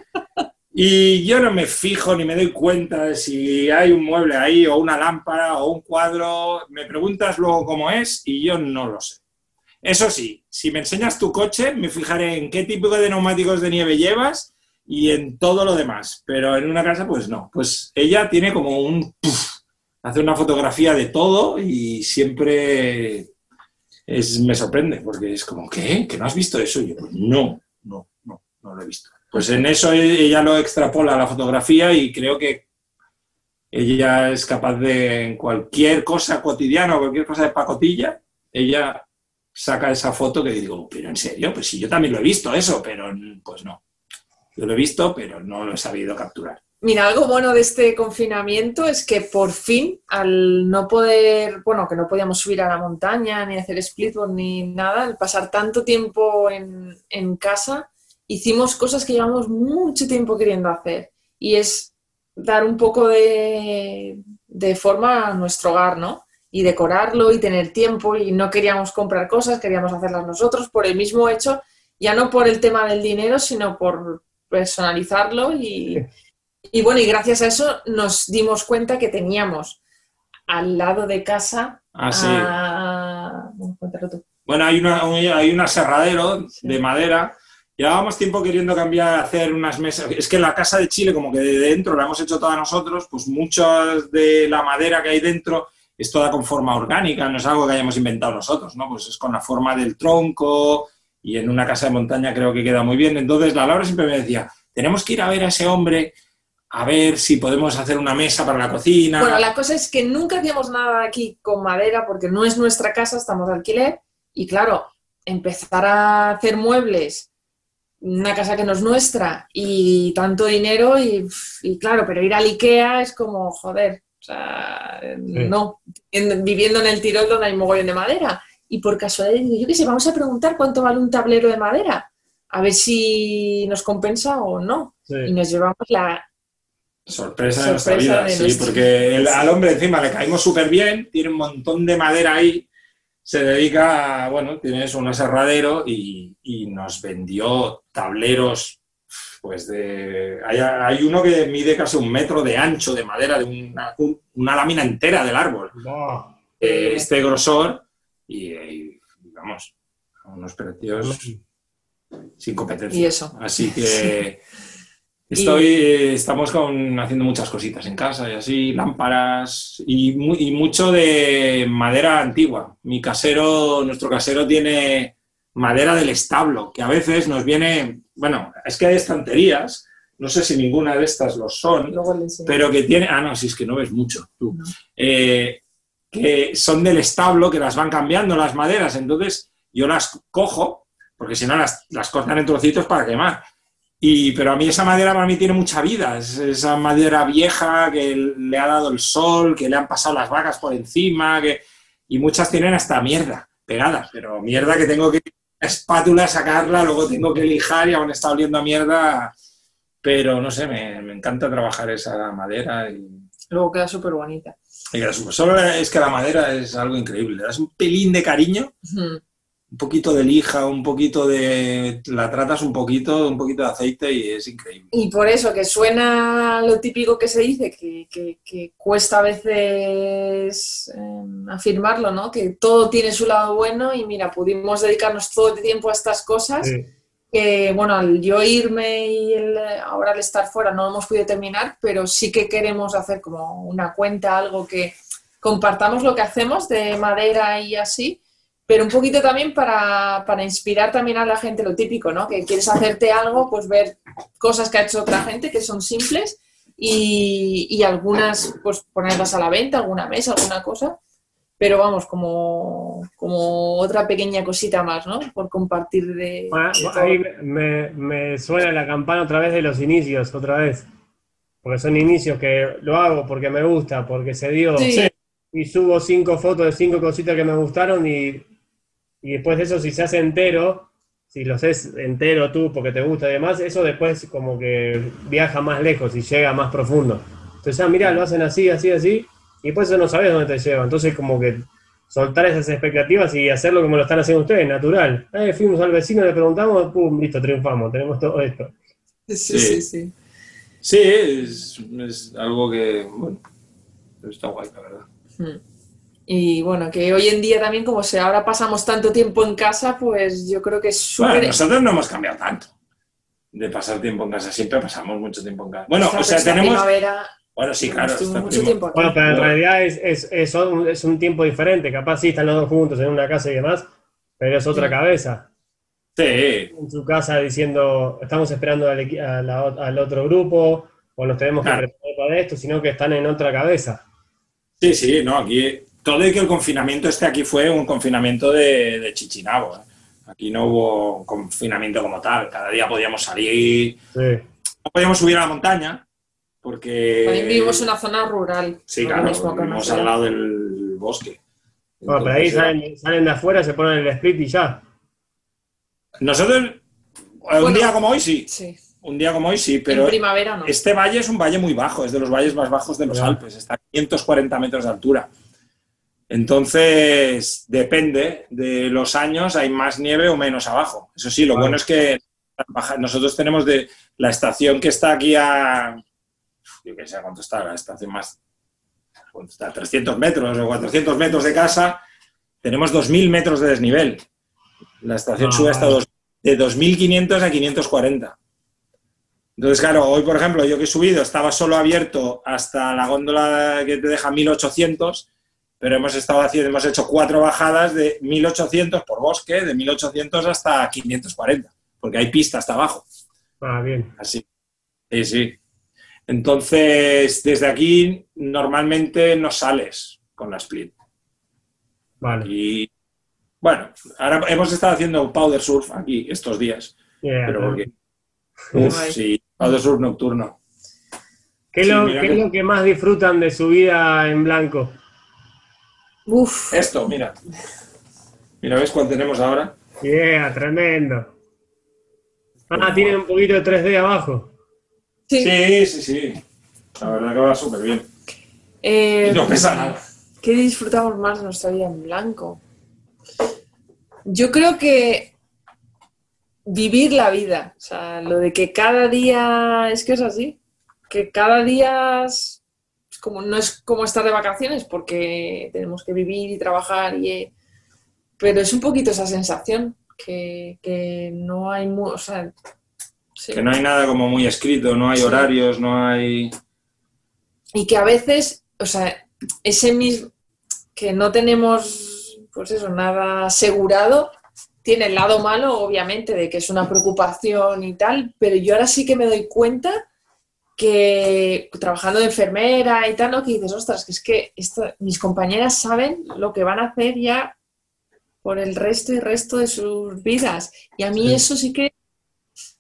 y yo no me fijo ni me doy cuenta de si hay un mueble ahí o una lámpara o un cuadro. Me preguntas luego cómo es y yo no lo sé. Eso sí, si me enseñas tu coche, me fijaré en qué tipo de neumáticos de nieve llevas y en todo lo demás. Pero en una casa, pues no. Pues ella tiene como un... hace una fotografía de todo y siempre es, me sorprende porque es como, ¿qué? ¿Que no has visto eso? Y yo, pues no, no, no, no lo he visto. Pues en eso ella lo extrapola a la fotografía y creo que ella es capaz de, en cualquier cosa cotidiana o cualquier cosa de pacotilla, ella saca esa foto que digo, pero en serio, pues sí, yo también lo he visto eso, pero pues no. Yo lo he visto, pero no lo he sabido capturar. Mira, algo bueno de este confinamiento es que por fin, al no poder, bueno, que no podíamos subir a la montaña, ni hacer splitboard, ni nada, al pasar tanto tiempo en, en casa, hicimos cosas que llevamos mucho tiempo queriendo hacer y es dar un poco de, forma a nuestro hogar, ¿no? Y decorarlo y tener tiempo y no queríamos comprar cosas, queríamos hacerlas nosotros por el mismo hecho, ya no por el tema del dinero, sino por personalizarlo y, bueno, y gracias a eso nos dimos cuenta que teníamos al lado de casa ah, Bueno, hay, una, hay un aserradero de madera Llevábamos tiempo queriendo cambiar, hacer unas mesas. Es que la casa de Chile, como que de dentro la hemos hecho toda nosotros, pues mucha de la madera que hay dentro es toda con forma orgánica, no es algo que hayamos inventado nosotros, ¿no? Pues es con la forma del tronco y en una casa de montaña creo que queda muy bien. Entonces la Laura siempre me decía, tenemos que ir a ver a ese hombre a ver si podemos hacer una mesa para la cocina. Bueno, la cosa es que nunca hacíamos nada aquí con madera porque no es nuestra casa, estamos de alquiler y claro, empezar a hacer muebles una casa que no es nuestra y tanto dinero y, claro, pero ir al Ikea es como, joder, o sea, no, viviendo en el Tirol donde hay mogollón de madera. Y por casualidad, yo qué sé, vamos a preguntar cuánto vale un tablero de madera, a ver si nos compensa o no. Y nos llevamos la sorpresa, de nuestra vida, sí, porque al hombre encima le caímos súper bien, tiene un montón de madera ahí se dedica, a, bueno, tienes un aserradero y, nos vendió tableros, pues de... Hay, uno que mide casi un metro de ancho de madera, de una, lámina entera del árbol. Eh, este grosor y, vamos, unos precios sin competencia. Y eso. Así que... Estoy, estamos con, haciendo muchas cositas en casa y así, lámparas y, mucho de madera antigua. Mi casero, nuestro casero tiene madera del establo, que a veces nos viene, bueno, es que hay estanterías, no sé si ninguna de estas lo son, pero que tiene, ah, no, si es que no ves mucho tú, eh, que son del establo, que las van cambiando las maderas, entonces yo las cojo, porque si no las, las cortan en trocitos para quemar Y, pero a mí esa madera para mí tiene mucha vida, es esa madera vieja que le ha dado el sol, que le han pasado las vacas por encima, que, y muchas tienen hasta mierda pegada, pero mierda que tengo que espátula sacarla, luego tengo que lijar y aún está oliendo a mierda, pero no sé, me, me encanta trabajar esa madera y... Luego queda súper bonita. Solo es que la madera es algo increíble, le das un pelín de cariño. Un poquito de lija, un poquito de... la tratas un poquito, un poquito de aceite y es increíble. Y por eso que suena lo típico que se dice, que, que- que cuesta a veces eh, afirmarlo, ¿no? Que todo tiene su lado bueno y mira, pudimos dedicarnos todo el tiempo a estas cosas. Sí. que bueno, al yo irme y el- ahora al estar fuera no hemos podido terminar, pero sí que queremos hacer como una cuenta, algo que compartamos lo que hacemos de madera y así, pero un poquito también para, para inspirar también a la gente lo típico, ¿no? Que quieres hacerte algo, pues ver cosas que ha hecho otra gente que son simples y, y algunas pues ponerlas a la venta, alguna mesa, alguna cosa. Pero vamos, como, como otra pequeña cosita más, ¿no? Por compartir de, Bueno, de. Ah, ahí me, me suena la campana otra vez de los inicios, otra vez. Porque son inicios que lo hago porque me gusta, porque se dio. Sí. Y subo cinco fotos de cinco cositas que me gustaron y, y después de eso, si se hace entero, si lo haces entero tú porque te gusta y demás, eso después como que viaja más lejos y llega más profundo. Entonces, ah, mira, lo hacen así, así, así, y después eso no sabes dónde te lleva. Entonces, como que soltar esas expectativas y hacerlo como lo están haciendo ustedes, natural. Eh, fuimos al vecino, le preguntamos, pum, listo, triunfamos, tenemos todo esto. Sí, Sí. sí, sí. Sí, es, es algo que, bueno, está guay, la verdad. Mm. Y bueno, que hoy en día también, como se ahora pasamos tanto tiempo en casa, pues yo creo que es Bueno, súper... nosotros no hemos cambiado tanto de pasar tiempo en casa, siempre pasamos mucho tiempo en casa. Bueno, Esta- o sea, esta tenemos... primavera, Bueno, sí, claro. mucho prima- tiempo. Bueno, pero en realidad es, es, es, un, es un tiempo diferente. Capaz sí están los dos juntos en una casa y demás, pero es otra Sí. cabeza. Sí, En su casa diciendo, estamos esperando al, a la al otro grupo, o nos tenemos que preparar para esto, sino que están en otra cabeza. sí, sí, no, aquí... Todo y que el confinamiento este aquí fue un confinamiento de, de chichinabo. ¿eh? Aquí no hubo confinamiento como tal. Cada día podíamos salir, Sí. no podíamos subir a la montaña, porque... También vivimos en una zona rural. Sí, no claro, mismo que una vivimos al lado del bosque. Bueno, pero ahí salen, salen de afuera, se ponen el split y ya. Nosotros, eh, un día como hoy sí, Sí, un día como hoy sí, en pero primavera no. este valle es un valle muy bajo, es de los valles más bajos de los. Alpes, está a 540 metros de altura. Entonces, depende de los años, hay más nieve o menos abajo. Eso sí, lo Vale. bueno es que nosotros tenemos de la estación que está aquí a, yo qué sé cuánto está, la estación más, ¿cuánto está? 300 metros o 400 metros de casa, tenemos 2.000 metros de desnivel. La estación Ah, sube hasta dos- de 2.500 a 540. Entonces, claro, hoy, por ejemplo, yo que he subido, estaba solo abierto hasta la góndola que te deja 1800, pero hemos estado haciendo, hemos hecho cuatro bajadas de 1800 por bosque, de 1800 hasta 540, porque hay pista hasta abajo. Ah, bien. Así. Sí, sí. Entonces, desde aquí normalmente no sales con la split. Vale. Y bueno, ahora hemos estado haciendo powder surf aquí estos días, Yeah, pero porque. Uf, sí, powder surf nocturno. ¿Qué, Sí, lo, qué que- es lo que más disfrutan de su vida en blanco? Uf, Esto, mira. Mira, ¿ves cuál tenemos ahora? Yeah, tremendo. Ah, tienen un poquito de 3D abajo. sí. Sí, sí, sí. La verdad que va súper bien. Eh, Y no pesa nada. ¿Qué disfrutamos más de nuestra vida en blanco? Yo creo que vivir la vida, o sea, lo de que cada día es que es así, que cada día como no es como estar de vacaciones porque tenemos que vivir y trabajar y eh, pero es un poquito esa sensación que, que no hay mu- o sea, sí. Que no hay nada como muy escrito, no hay Sí. horarios, no hay. y que a veces, o sea, ese mismo, que no tenemos, pues eso, nada asegurado, tiene el lado malo, obviamente, de que es una preocupación y tal, pero yo ahora sí que me doy cuenta que trabajando de enfermera y tal, ¿no? que dices, ostras, que es que esto, mis compañeras saben lo que van a hacer ya por el resto y resto de sus vidas. Y a mí Sí. eso sí que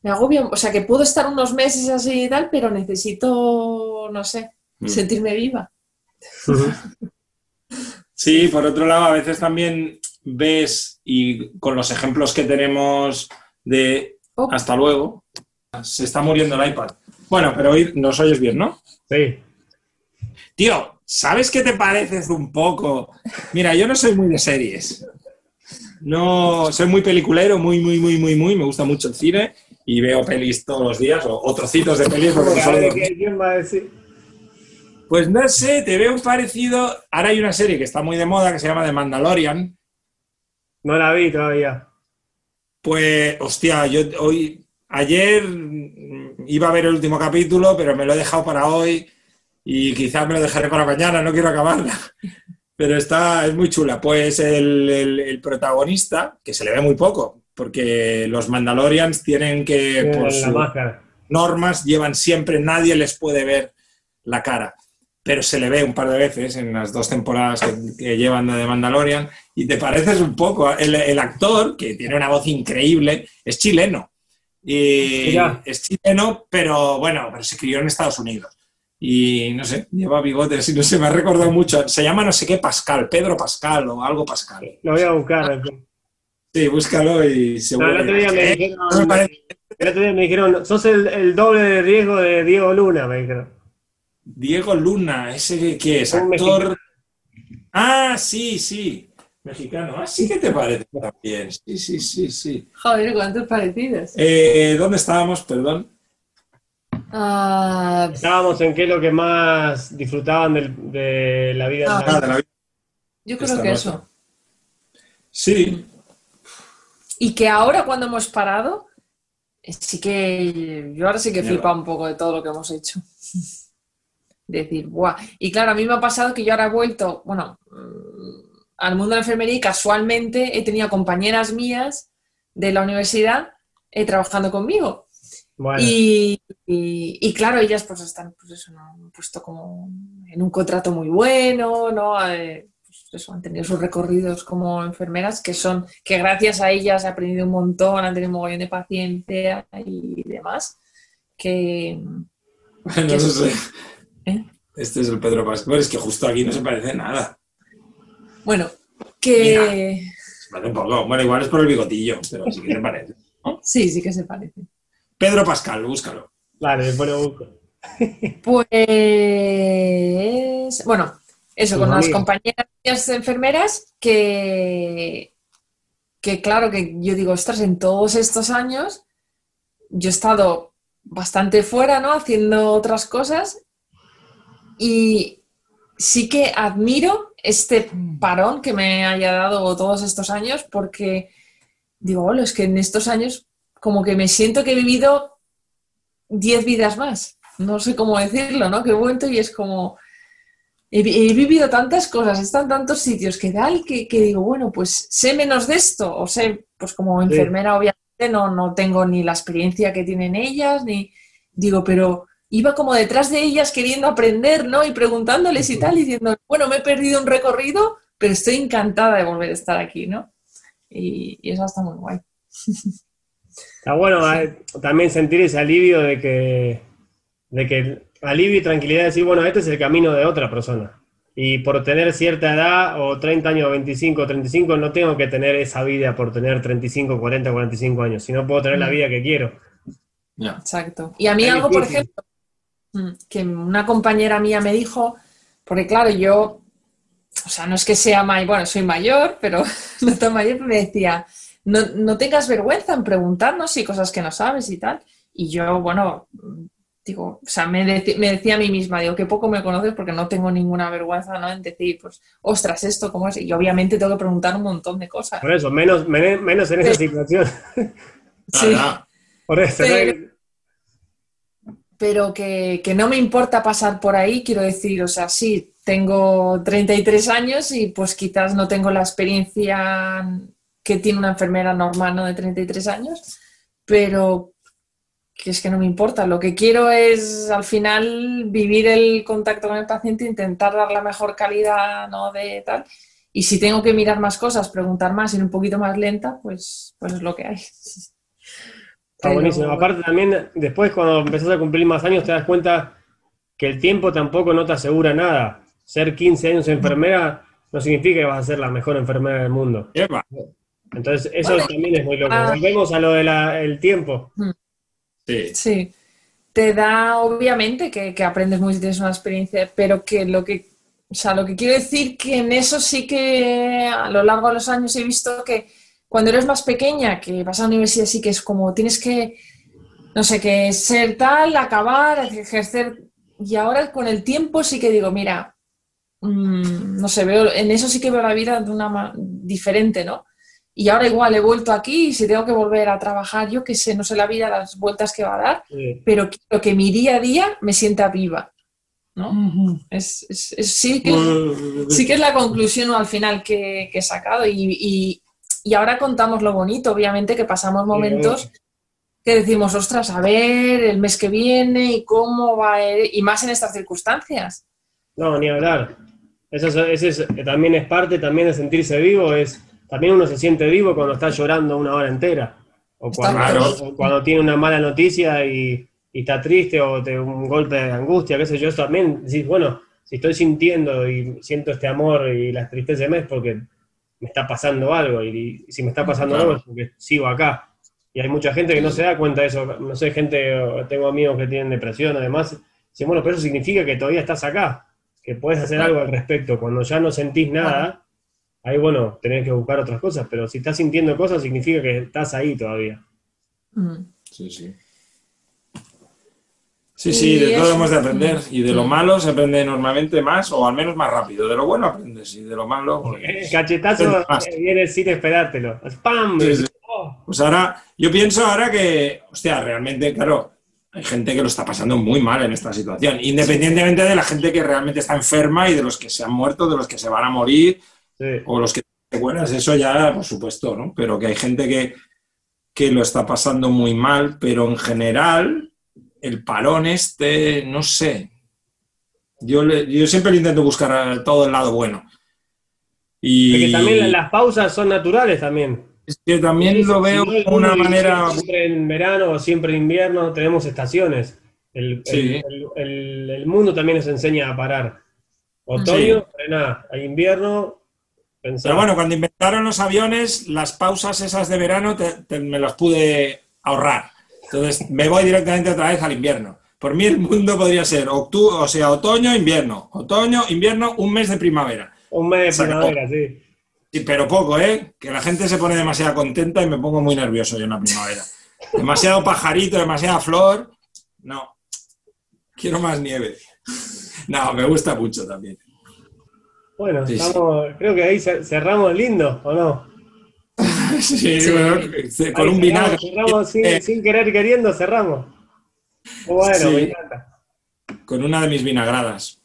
me agobia, o sea, que puedo estar unos meses así y tal, pero necesito, no sé, Mm. sentirme viva. Sí, por otro lado, a veces también ves, y con los ejemplos que tenemos de Oh. hasta luego, se está muriendo el iPad. Bueno, pero hoy nos oyes bien, ¿no? Sí. Tío, ¿sabes qué te pareces un poco? Mira, yo no soy muy de series. No, soy muy peliculero, muy, muy, muy, muy, muy. Me gusta mucho el cine y veo pelis todos los días o, o trocitos de pelis. porque no solo- ¿Quién va a decir? Pues no sé, te veo parecido. Ahora hay una serie que está muy de moda que se llama The Mandalorian. No la vi todavía. Pues, hostia, yo hoy, ayer iba a ver el último capítulo, pero me lo he dejado para hoy y quizás me lo dejaré para mañana, no quiero acabarla. Pero está, es muy chula. Pues el, el- el protagonista, que se le ve muy poco, porque los Mandalorians tienen que, Eh, por sus normas, llevan siempre, nadie les puede ver la cara. Pero se le ve un par de veces en las dos temporadas que, que llevan de Mandalorian y te pareces un poco. El, el actor, que tiene una voz increíble, es chileno. Y Mira. es chileno, pero bueno, pero se crió en Estados Unidos. Y no sé, lleva bigotes y no sé, me ha recordado mucho. Se llama no sé qué Pascal, Pedro Pascal o algo Pascal. Lo voy a buscar. Sí, búscalo y No, seguro. el otro día me dijeron, no me el otro día me dijeron, sos el, el doble de riesgo de Diego Luna, me dijeron. Diego Luna, ese que es actor. Ah, sí, sí. Mexicano. Ah, sí que te parece también. Sí, sí, sí, sí. Joder, cuántos parecidos. Eh, ¿Dónde estábamos? Perdón. Ah, Estábamos en qué es lo que más disfrutaban del- de la vida. Ah. Ah, de la vida. yo creo Esta que eso. Sí. Y que ahora cuando hemos parado, eh, sí que yo ahora sí que flipado un poco de todo lo que hemos hecho. Decir, ¡buah! Y claro, a mí me ha pasado que yo ahora he vuelto, bueno, al mundo de la enfermería y casualmente he tenido compañeras mías de la universidad eh, trabajando conmigo. Bueno, Y, y- y claro, ellas pues están pues eso, ¿no? puesto como en un contrato muy bueno, ¿no? Eh, pues eso, han tenido sus recorridos como enfermeras que son, que gracias a ellas he aprendido un montón, han tenido un mogollón de paciencia y demás. Que Bueno, ¿Qué no es? sé. ¿Eh? Este es el Pedro Pascual. Es que justo aquí no se parece nada. Bueno, que Se parece un poco. Bueno, igual es por el bigotillo, pero sí que se parece. sí, sí que se parece. Pedro Pascal, búscalo. dale, después lo busco. Pues, bueno, eso, con las compañeras enfermeras que, que claro que yo digo, ostras, en todos estos años yo he estado bastante fuera, ¿no? Haciendo otras cosas y sí que admiro este parón que me haya dado todos estos años porque digo, "Hola, es que en estos años como que me siento que he vivido 10 vidas más. No sé cómo decirlo, ¿no? Que vuelto y es como... He, vi- he vivido tantas cosas, en tantos sitios que tal, que, que digo, bueno, pues sé menos de esto, o sé, pues como enfermera obviamente no, no tengo ni la experiencia que tienen ellas, ni digo, pero iba como detrás de ellas queriendo aprender, ¿no? Y preguntándoles y tal, y diciendo, bueno, me he perdido un recorrido, pero estoy encantada de volver a estar aquí, ¿no? Y, y eso está muy guay. Está bueno eh, también sentir ese alivio de que, de que alivio y tranquilidad de decir, bueno, este es el camino de otra persona. Y por tener cierta edad, o 30 años, 25, 35, no tengo que tener esa vida por tener 35, 40, 45 años, sino puedo tener la vida que quiero. Exacto. Y a mí Es algo, por ejemplo, mm, que una compañera mía me dijo, porque claro, yo, o sea, no es que sea mayor, bueno, soy mayor, pero no tan mayor, me decía, no, no tengas vergüenza en preguntarnos y cosas que no sabes y tal. Y yo, bueno, digo, o sea, me, me decía a mí misma, digo, que poco me conoces porque no tengo ninguna vergüenza, ¿no? En decir, pues, ostras, esto, ¿cómo es? Y obviamente tengo que preguntar un montón de cosas. Por eso, menos, men- menos en esa situación. Sí. Por eso, pero que, que no me importa pasar por ahí, quiero decir, o sea, sí, tengo 33 años y pues quizás no tengo la experiencia que tiene una enfermera normal, ¿no? De 33 años, pero que es que no me importa, lo que quiero es al final vivir el contacto con el paciente, intentar dar la mejor calidad, ¿no? De tal, y si tengo que mirar más cosas, preguntar más, ir un poquito más lenta, pues, pues es lo que hay. Está buenísimo. Aparte también, después cuando empezás a cumplir más años, te das cuenta que el tiempo tampoco no te asegura nada. Ser 15 años enfermera no significa que vas a ser la mejor enfermera del mundo. Entonces, eso también es muy loco. Ah. Volvemos a lo del tiempo. Mm. Sí. Sí. Te da, obviamente, que, que aprendes mucho, tienes una experiencia, pero que lo que, o sea, lo que quiero decir que en eso sí que a lo largo de los años he visto que cuando eres más pequeña, que vas a la universidad, sí que es como tienes que, no sé, que ser tal, acabar, ejercer. Y ahora con el tiempo sí que digo, mira, mm, no sé, veo, en eso sí que veo la vida de una diferente, ¿no? Y ahora igual he vuelto aquí y si tengo que volver a trabajar, yo qué sé, no sé la vida, las vueltas que va a dar, pero quiero que mi día a día me sienta viva. ¿no? es, sí, que, sí que es la conclusión al final que, he sacado y, y ahora contamos lo bonito, obviamente, que pasamos momentos que decimos, ostras, a ver, el mes que viene y cómo va, a ir, y más en estas circunstancias. No, ni hablar. Eso, es, también es parte también de sentirse vivo, es también uno se siente vivo cuando está llorando una hora entera, o cuando, cuando tiene una mala noticia y, está triste o te, un golpe de angustia, qué sé yo, también decís, bueno, si estoy sintiendo y siento este amor y la tristeza de mes porque me está pasando algo y, si me está pasando algo es porque sigo acá. Y hay mucha gente que no se da cuenta de eso. No sé, gente, tengo amigos que tienen depresión, además. Dicen, bueno, pero eso significa que todavía estás acá, que puedes hacer algo al respecto. Cuando ya no sentís nada, ahí, bueno, tenés que buscar otras cosas, pero si estás sintiendo cosas, significa que estás ahí todavía. Sí, sí. Sí, sí, de todo hemos de aprender. Y de lo malo se aprende normalmente más, o al menos más rápido. De lo bueno aprendes, y de lo malo. Pues, el cachetazo viene sin esperártelo. ¡Pam! Oh. Pues, ahora, yo pienso ahora que, hostia, realmente, claro, hay gente que lo está pasando muy mal en esta situación, independientemente de la gente que realmente está enferma y de los que se han muerto, de los que se van a morir, o los que buenas, eso ya, por supuesto, ¿no? Pero que hay gente que, que lo está pasando muy mal, pero en general el parón este, no sé. Yo, yo siempre intento buscar todo el lado bueno. Y Porque también las pausas son naturales también. Que también lo veo de una manera... Siempre en verano o siempre en invierno tenemos estaciones. El, el, mundo también nos enseña a parar. Otoño, frena. Hay invierno, Pero bueno, cuando inventaron los aviones, las pausas esas de verano me las pude ahorrar. Entonces me voy directamente otra vez al invierno. Por mí el mundo podría ser octubre, o sea, otoño, invierno. Otoño, invierno, un mes de primavera. Un mes de primavera, sí. Sí, pero poco, ¿eh? Que la gente se pone demasiado contenta y me pongo muy nervioso yo en la primavera. Demasiado pajarito, demasiada flor. No. Quiero más nieve. No, me gusta mucho también. Bueno, creo que ahí cerramos lindo, ¿o no? sí, con un vinagre. Cerramos eh, sin, querer queriendo, cerramos. Bueno, me encanta. Con una de mis vinagradas.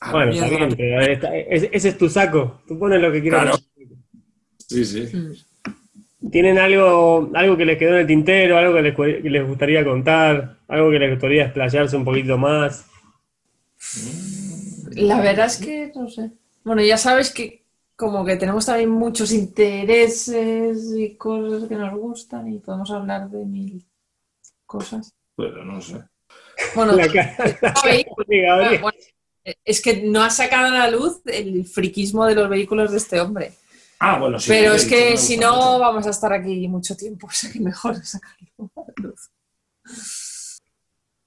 Ah, bueno, ese es tu saco. Tú pones lo que quieras. Claro. Sí, sí. ¿Tienen algo, algo que les quedó en el tintero, algo que les, les gustaría contar, algo que les gustaría explayarse un poquito más? La verdad es que, no sé. Bueno, ya sabes que como que tenemos también muchos intereses y cosas que nos gustan y podemos hablar de mil cosas. Pero no sé. Bueno, es que no ha sacado a la luz el friquismo de los vehículos de este hombre. Ah, bueno, sí. Pero es que si no, vamos a estar aquí mucho tiempo, o sea que mejor sacarlo a la luz.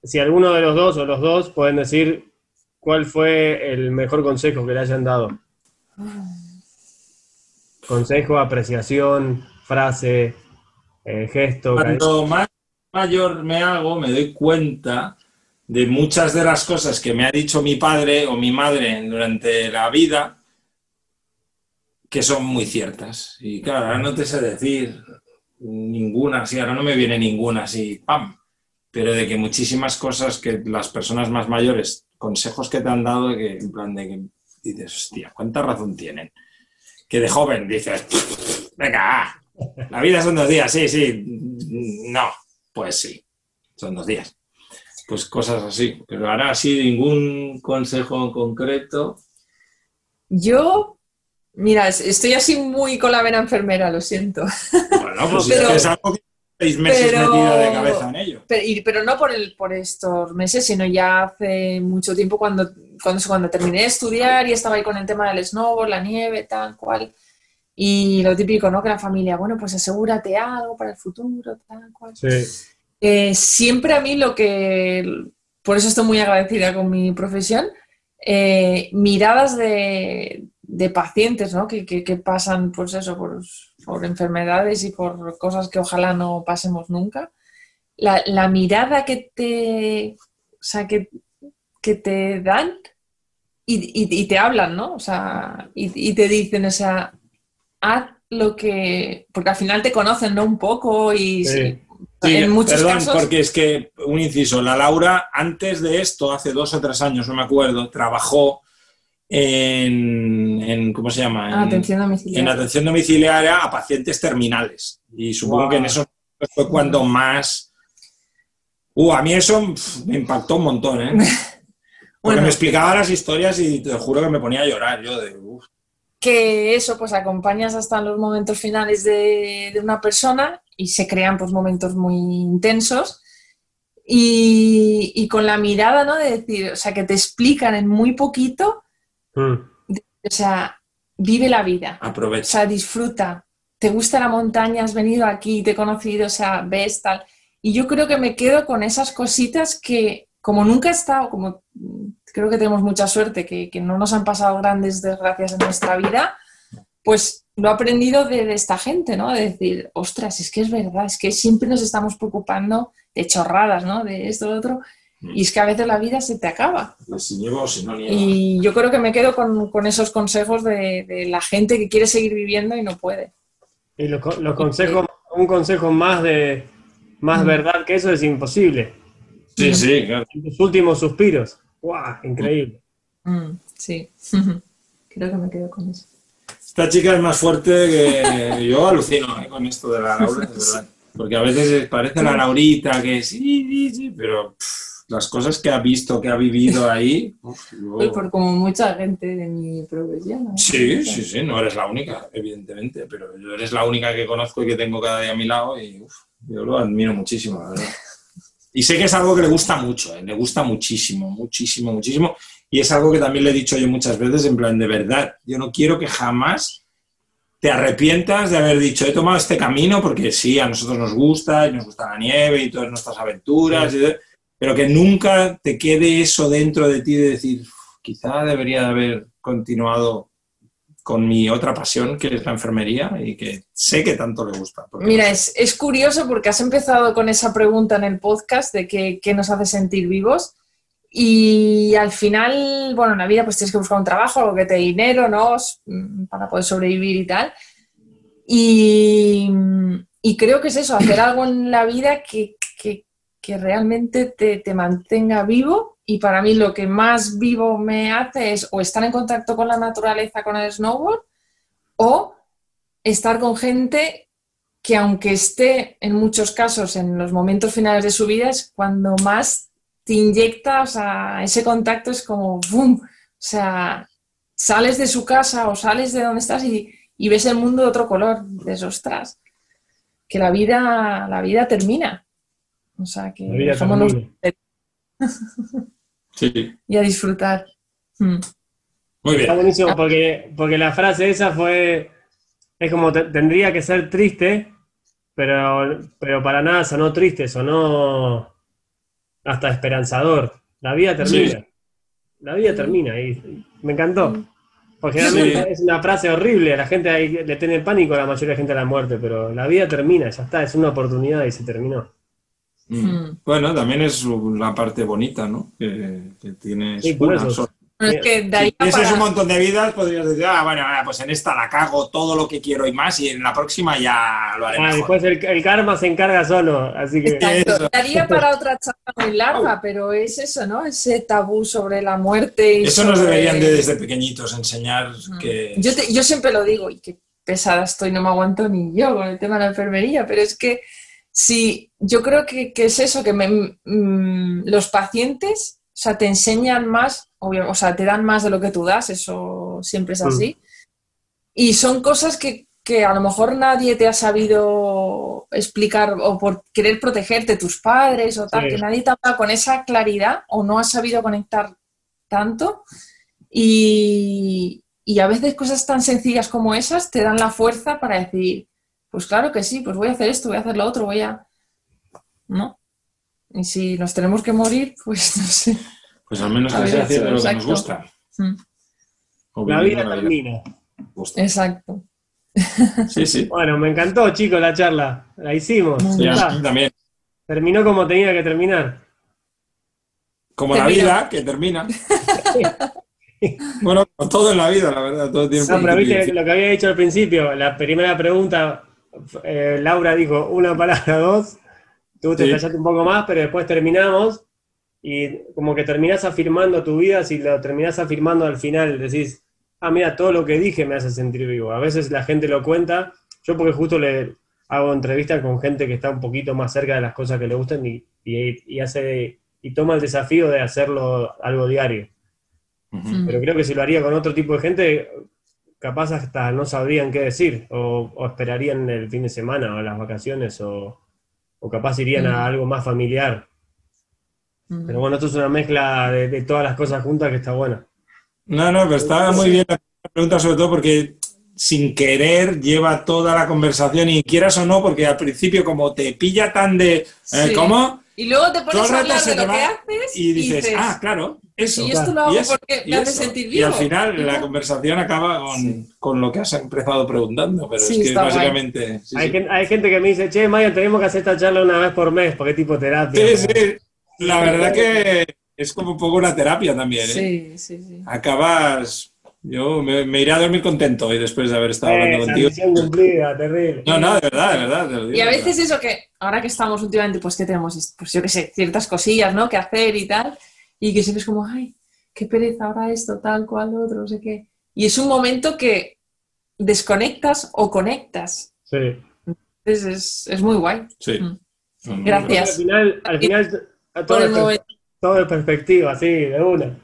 Si alguno de los dos o los dos pueden decir cuál fue el mejor consejo que le hayan dado. Ah. Consejo, apreciación, frase, eh, gesto. Cuanto más mayor me hago, me doy cuenta de muchas de las cosas que me ha dicho mi padre o mi madre durante la vida que son muy ciertas. Y claro, ahora no te sé decir ninguna así, ahora no me viene ninguna así, ¡pam! Pero de que muchísimas cosas que las personas más mayores, consejos que te han dado, que en plan de que dices, hostia, ¿cuánta razón tienen? Que de joven dices, venga, la vida son dos días, sí, sí, no, pues sí, son dos días. Pues cosas así, pero ahora así ningún consejo en concreto. Yo, mira, estoy así muy con la vena enfermera, lo siento. Bueno, pues es, algo que seis meses metido de cabeza en ello. Pero, no por, el, por estos meses, sino ya hace mucho tiempo cuando, cuando, cuando terminé de estudiar y estaba ahí con el tema del snowboard, la nieve, tal cual. Y lo típico, ¿no? Que la familia, bueno, pues asegúrate algo para el futuro, tal cual. Sí. Eh, siempre a mí lo que, por eso estoy muy agradecida con mi profesión, eh, miradas de, de pacientes, ¿no? Que, que, pasan, pues eso, por, por, enfermedades y por cosas que ojalá no pasemos nunca. La, la mirada que te, o sea, que, que te dan y, y, te hablan, ¿no? O sea, y, y, te dicen, o sea, haz lo que... Porque al final te conocen, ¿no? Un poco y... en muchos perdón, porque es que, un inciso, la Laura antes de esto, hace dos o tres años, no me acuerdo, trabajó en, ¿cómo se llama? En, atención domiciliaria. En atención domiciliaria a pacientes terminales. Y supongo que en eso fue cuando más... Uh, a mí eso me impactó un montón, ¿eh? Porque me explicaba las historias y te juro que me ponía a llorar yo de... Que eso, pues acompañas hasta los momentos finales de, de una persona y se crean pues momentos muy intensos. Y, y, con la mirada, ¿no? De decir, o sea, que te explican en muy poquito Mm. O sea, vive la vida. Aprovecha. O sea, disfruta. Te gusta la montaña, has venido aquí, te he conocido, o sea, ves tal. Y yo creo que me quedo con esas cositas que, como nunca he estado, como creo que tenemos mucha suerte, que, no nos han pasado grandes desgracias en nuestra vida, pues lo he aprendido de, esta gente, ¿no? De decir, ostras, es que es verdad, es que siempre nos estamos preocupando de chorradas, ¿no? De esto, de otro. Y es que a veces la vida se te acaba. Si nieva o si no nieva. Y yo creo que me quedo con, con esos consejos de, de, la gente que quiere seguir viviendo y no puede. Y los, los consejos, un consejo más de más mm. verdad que eso es imposible. Sí, sí, claro. Los últimos suspiros. ¡Guau! Increíble. Mm, sí, creo que me quedo con eso. Esta chica es más fuerte que yo alucino eh, con esto de la Laura, de verdad. Porque a veces parece la Laurita que sí, sí, sí, pero las cosas que ha visto, que ha vivido ahí. Pues por como mucha gente de mi profesión. Sí, sí, sí, no eres la única, evidentemente, pero yo eres la única que conozco y que tengo cada día a mi lado y yo lo admiro muchísimo, la verdad. Y sé que es algo que le gusta mucho, ¿eh? le gusta muchísimo, muchísimo, muchísimo. Y es algo que también le he dicho yo muchas veces, en plan, de verdad, yo no quiero que jamás te arrepientas de haber dicho, he tomado este camino porque sí, a nosotros nos gusta, y nos gusta la nieve y todas nuestras aventuras. Y pero que nunca te quede eso dentro de ti de decir, quizá debería de haber continuado con mi otra pasión, que es la enfermería, y que sé que tanto le gusta. Mira, es, es, curioso porque has empezado con esa pregunta en el podcast de qué, qué, nos hace sentir vivos. Y al final, bueno, en la vida pues tienes que buscar un trabajo, algo que te dé dinero, ¿no? Mm, para poder sobrevivir y tal. Y, y creo que es eso, hacer algo en la vida que, que, realmente te, mantenga vivo y para mí lo que más vivo me hace es o estar en contacto con la naturaleza con el snowboard o estar con gente que aunque esté en muchos casos en los momentos finales de su vida es cuando más te inyecta, o sea, ese contacto es como ¡boom! O sea, sales de su casa o sales de donde estás y, ves el mundo de otro color, de esos tras. Que la vida, la vida termina o sea que dejémonos sí. y a disfrutar. Hmm. Muy bien. Está buenísimo porque, porque la frase esa fue, es como tendría que ser triste, pero, pero para nada sonó triste, sonó hasta esperanzador. La vida termina. La vida termina y me encantó. Porque realmente es una frase horrible, la gente le tiene pánico a la mayoría de gente a la muerte, pero la vida termina, ya está, es una oportunidad y se terminó. Mm. Mm. Bueno, también es la parte bonita, ¿no? Que, que tienes sí, una sola. Es que si tienes un montón de vidas, podrías decir, ah, bueno, pues en esta la cago todo lo que quiero y más, y en la próxima ya lo haré. Ah, después el, karma se encarga solo, así que. Daría para otra charla muy larga, pero es eso, ¿no? Ese tabú sobre la muerte. Y eso nos deberían de desde pequeñitos enseñar que. Yo, yo siempre lo digo, y qué pesada estoy, no me aguanto ni yo con el tema de la enfermería, pero es que Sí, yo creo que, es eso, que mm, los pacientes, o sea, te enseñan más, o sea, te dan más de lo que tú das, eso siempre es así. Mm. Y son cosas que, que a lo mejor nadie te ha sabido explicar o por querer protegerte, tus padres o tal, Sí. que nadie te ha hablado con esa claridad o no has sabido conectar tanto. Y, y a veces cosas tan sencillas como esas te dan la fuerza para decir, pues claro que sí, pues voy a hacer esto, voy a hacer lo otro, voy a... ¿No? Y si nos tenemos que morir, pues no sé. Pues al menos que sea haciendo lo que nos gusta. Mm, La vida termina. que nos gusta. Exacto. Sí, sí. Bueno, me encantó, chicos, la charla. La hicimos. Sí, también. Terminó como tenía que terminar. Como la vida, que termina. bueno, como todo en la vida, la verdad. Todo tiene No, pero viste lo que había dicho al principio, la primera pregunta, eh, Laura dijo una palabra, dos, tú te Sí. un poco más, pero después terminamos y como que terminás afirmando tu vida, si lo terminás afirmando al final, decís, ah, mira, todo lo que dije me hace sentir vivo. A veces la gente lo cuenta, yo porque justo le hago entrevistas con gente que está un poquito más cerca de las cosas que le gustan y, y, y hace y toma el desafío de hacerlo algo diario. Pero creo que si lo haría con otro tipo de gente, capaz hasta no sabrían qué decir, o, o esperarían el fin de semana o las vacaciones, o, o capaz irían Mm. a algo más familiar. Mm. Pero bueno, esto es una mezcla de, de todas las cosas juntas que está buena. No, no, pero está muy bien la pregunta, sobre todo porque sin querer lleva toda la conversación y quieras o no, porque al principio como te pilla tan de eh, Sí. ¿cómo? Y luego te pones a hablar de lo que haces y dices, ah, claro, eso. y esto lo y hago eso, porque y me hace eso. sentir Y vivo. al final la conversación acaba con, Sí. con lo que has empezado preguntando, pero Sí, es que básicamente... sí, hay, sí. gen- hay gente que me dice, che, Mayo, tenemos que hacer esta charla una vez por mes, porque es tipo terapia. Sí, sí. La verdad que es como un poco una terapia también, ¿eh? Sí, sí, sí. Acabas... Yo me, me iré a dormir contento hoy después de haber estado hablando contigo. cumplida, terrible. No, no, de verdad, de verdad. te lo digo, Y a de veces verdad. eso que, ahora que estamos últimamente, pues que tenemos, pues yo qué sé, ciertas cosillas, ¿no? Que hacer y tal, y que siempre es como, ay, qué pereza ahora esto, tal, cual, otro, no sé qué. Y es un momento que desconectas o conectas. Sí. Entonces es, es muy guay. Sí. Mm. Gracias. Al final, al final Por todo, el perspectiva, sí, de una.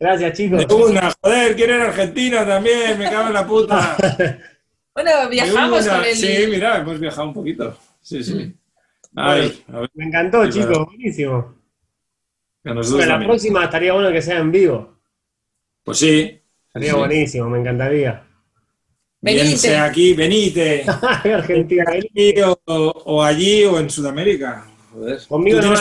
Gracias, chicos. De una, joder, quiero ir a Argentina también, me cago en la puta. Bueno, viajamos con el... Sí, mira, hemos viajado un poquito. Sí, sí. Ay, a ver, Me encantó, Sí, chicos, claro. buenísimo. a nosotros Bueno, la también. próxima estaría bueno que sea en vivo. Pues sí. Estaría Sí. buenísimo, me encantaría. Bien Venite. sea aquí, venite. Argentina. Aquí o, o allí o en Sudamérica. Joder. Conmigo ¿Tú no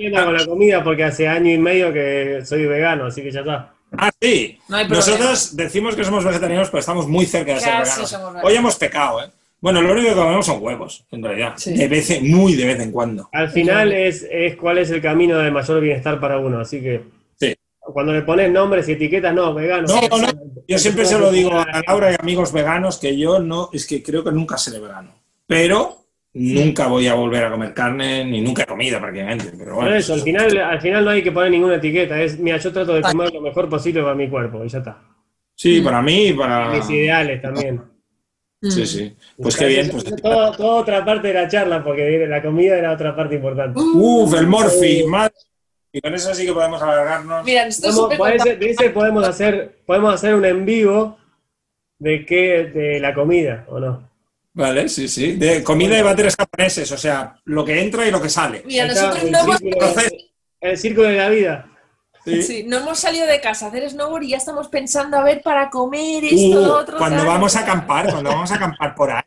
problema con la comida porque hace año y medio que soy vegano, así que ya está. Ah, sí. No hay. Nosotros decimos que somos vegetarianos, pero estamos muy cerca de ser Casi veganos. somos veganos. Hoy hemos pecado, ¿eh? Bueno, lo único que comemos son huevos, en realidad. Sí. De vez en- muy de vez en cuando. Al final es, es cuál es el camino de mayor bienestar para uno, así que Sí. cuando le pones nombres y etiquetas, no, vegano. No, no, yo siempre se lo digo a Laura y amigos veganos que yo no, es que creo que nunca seré vegano. Pero nunca voy a volver a comer carne, ni nunca he comido prácticamente. Pero Por bueno, eso, al final, al final no hay que poner ninguna etiqueta. Es, mira, yo trato de comer lo mejor posible para mi cuerpo y ya está. Sí, para mí y para. Mis ideales también. Mm. Sí, sí. Pues qué bien. Pues... Todo, toda otra parte de la charla, porque la comida era otra parte importante. Uf, el Morphy, madre. Y con eso sí que podemos alargarnos. Mira, nosotros Podemos- de ese podemos hacer, podemos hacer un en vivo de qué, de la comida, ¿o no? Vale, sí, sí. De comida y bateres japoneses, o sea, lo que entra y lo que sale. Mira, nosotros el no hemos, el círculo de la vida. Sí. sí, no hemos salido de casa a hacer snowboard y ya estamos pensando a ver para comer esto, Uh, otro. cuando tal. vamos a acampar, cuando vamos a acampar por ahí,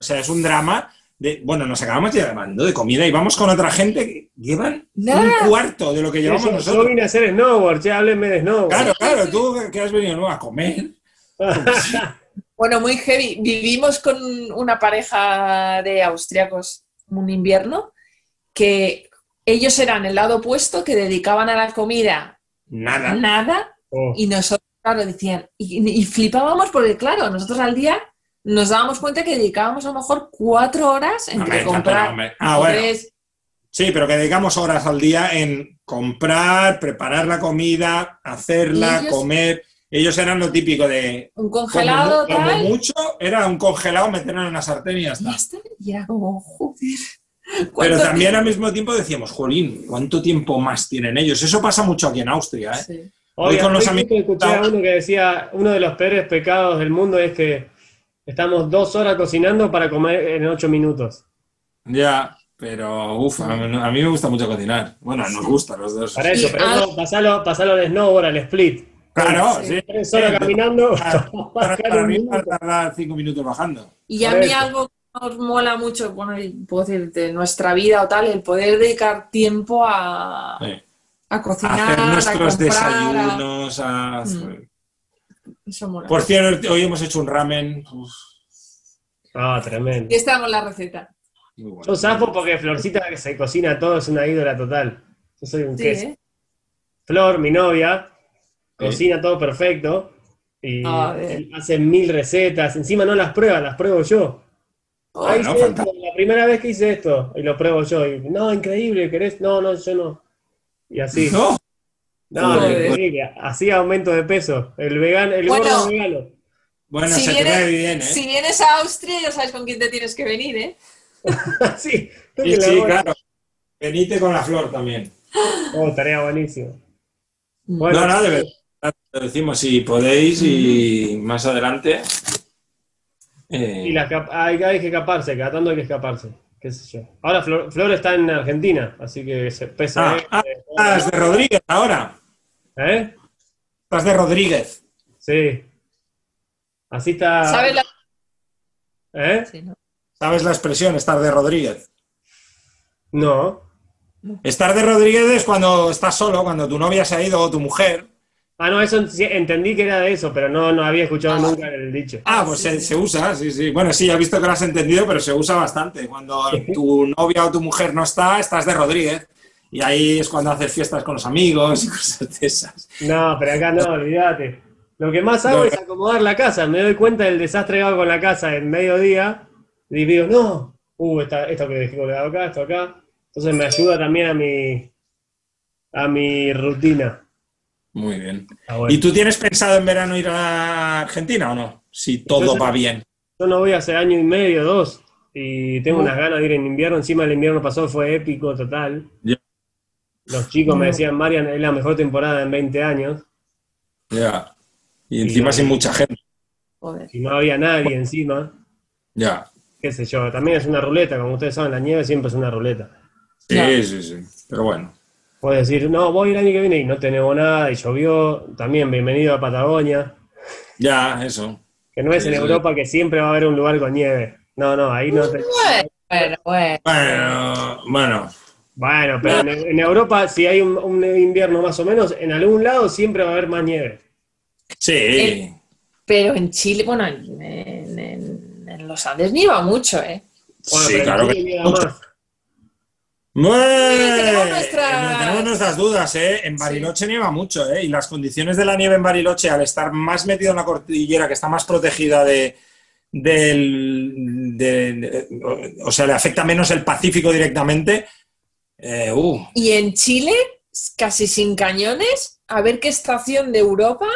o sea, es un drama. De, bueno, nos acabamos llevando de comida y vamos con otra gente que llevan Nada. un cuarto de lo que llevamos Yo, yo nosotros. vine a hacer snowboard, che, háblenme de snowboard. Claro, claro, tú que has venido ¿no? a comer. Bueno, muy heavy. Vivimos con una pareja de austriacos un invierno que ellos eran el lado opuesto, que dedicaban a la comida Nada. nada Oh. y nosotros, claro, decían, y, y flipábamos porque, claro, nosotros al día nos dábamos cuenta que dedicábamos a lo mejor cuatro horas entre Hombre, comprar hombre. Ah, bueno. tres- Sí, pero que dedicamos horas al día en comprar, preparar la comida, hacerla, ellos- comer. Ellos eran lo típico de. un Como, congelado, como tal. mucho era un congelado meterlo en una sartén y ya está. ya está. Como, joder. Pero ¿cuánto también al mismo tiempo decíamos, jolín, ¿cuánto tiempo más tienen ellos? Eso pasa mucho aquí en Austria, ¿eh? Sí. Hoy con los amigos- escuché a uno que decía, uno de los peores pecados del mundo es que Estamos dos horas cocinando para comer en ocho minutos. Ya, pero uff, a, mí a mí me gusta mucho cocinar. Bueno, nos gusta los dos. Para eso, pero ah. eso, pasalo, pasalo al snowboard, al split. Claro, sí. Tres horas caminando. Para, para, para tardar cinco minutos bajando. Y a mí algo que nos mola mucho, bueno, puedo decir, de nuestra vida o tal, el poder dedicar tiempo a, Sí. a cocinar, Hacer a nuestros comprar, a- desayunos. a- Mm. Eso mola. Por cierto, hoy hemos hecho un ramen. Uf, Ah, tremendo. Y estamos en la receta. muy bueno. Yo zafo porque Florcita que se cocina todo es una ídola total. Yo soy un Sí, queso. ¿eh? Flor, mi novia. Cocina todo perfecto y Ah, él hace mil recetas. Encima no las prueba, las pruebo yo. Ah, esto, la primera vez que hice esto y lo pruebo yo. Y, no, increíble, ¿querés? No, no, yo no. Y así. No, No, Joder. increíble. Así aumento de peso. El vegano, el Bueno. gordo vegano. bueno, Si se vienes- bien, ¿eh? Si vienes a Austria, ya sabes con quién te tienes que venir, ¿eh? sí, Sí, sí, claro. Venite con la flor también. Oh, tarea buenísimo. Bueno, no, no, de verdad. Lo decimos si podéis y más adelante. eh, y la hay, hay que escaparse, cada tanto hay que escaparse. Qué sé yo. Ahora Flor, Flor está en Argentina, así que se pesa. Ah, ah, estás de Rodríguez ahora. ¿Eh? Estás de Rodríguez. Sí. Así está. ¿Sabes la... ¿Eh? Sí, ¿no? ¿Sabes la expresión estar de Rodríguez? No. Estar de Rodríguez es cuando estás solo, cuando tu novia se ha ido o tu mujer. Ah, no, eso sí, entendí que era de eso, pero no, no había escuchado Ah. nunca el dicho. Ah, pues sí, se, sí. se usa, sí, sí. Bueno, sí, he visto que lo has entendido, pero se usa bastante. Cuando tu novia o tu mujer no está, estás de Rodríguez. Y ahí es cuando haces fiestas con los amigos y cosas de esas. No, pero acá no, olvídate. Lo que más hago No, es acomodar la casa. Me doy cuenta del desastre que hago con la casa en mediodía y digo, no, uh, esta- esto que dejé colgado acá, esto acá. Entonces me ayuda también a mi, a mi rutina. Muy bien. Ah, bueno. ¿Y tú tienes pensado en verano ir a Argentina o no? Si todo va bien. Yo no voy hace año y medio, dos, y tengo No. unas ganas de ir en invierno. Encima el invierno pasado fue épico total. Los chicos me No. decían, Marian, es la mejor temporada en 20 años. Ya. Y encima Y- sin mucha gente. Joder. Y no había nadie encima. Ya. Qué sé yo, también es una ruleta, como ustedes saben, la nieve siempre es una ruleta. Sí, sí, sí. Pero bueno. Puedes decir, no, voy el año que viene y no tenemos nada, y llovió. También, bienvenido a Patagonia, Ya, eso. que no es Sí, en sí. Europa que siempre va a haber un lugar con nieve. No, no, ahí no te... Bueno, bueno. Bueno, bueno. Bueno, pero en, en Europa, si hay un, un invierno más o menos, en algún lado siempre va a haber más nieve. Sí. Eh, Pero en Chile, bueno, en, en- en- en los Andes nieva mucho, ¿eh? Bueno, sí, pero en claro Chile que. nieva más. Tenemos nuestras- tenemos nuestras dudas, ¿eh? En Bariloche nieva mucho, ¿eh? Y las condiciones de la nieve en Bariloche, al estar más metido en la cordillera, que está más protegida de, del, de- de- o sea, le afecta menos el Pacífico directamente. eh, uh, Y en Chile, casi sin cañones, a ver qué estación de Europa.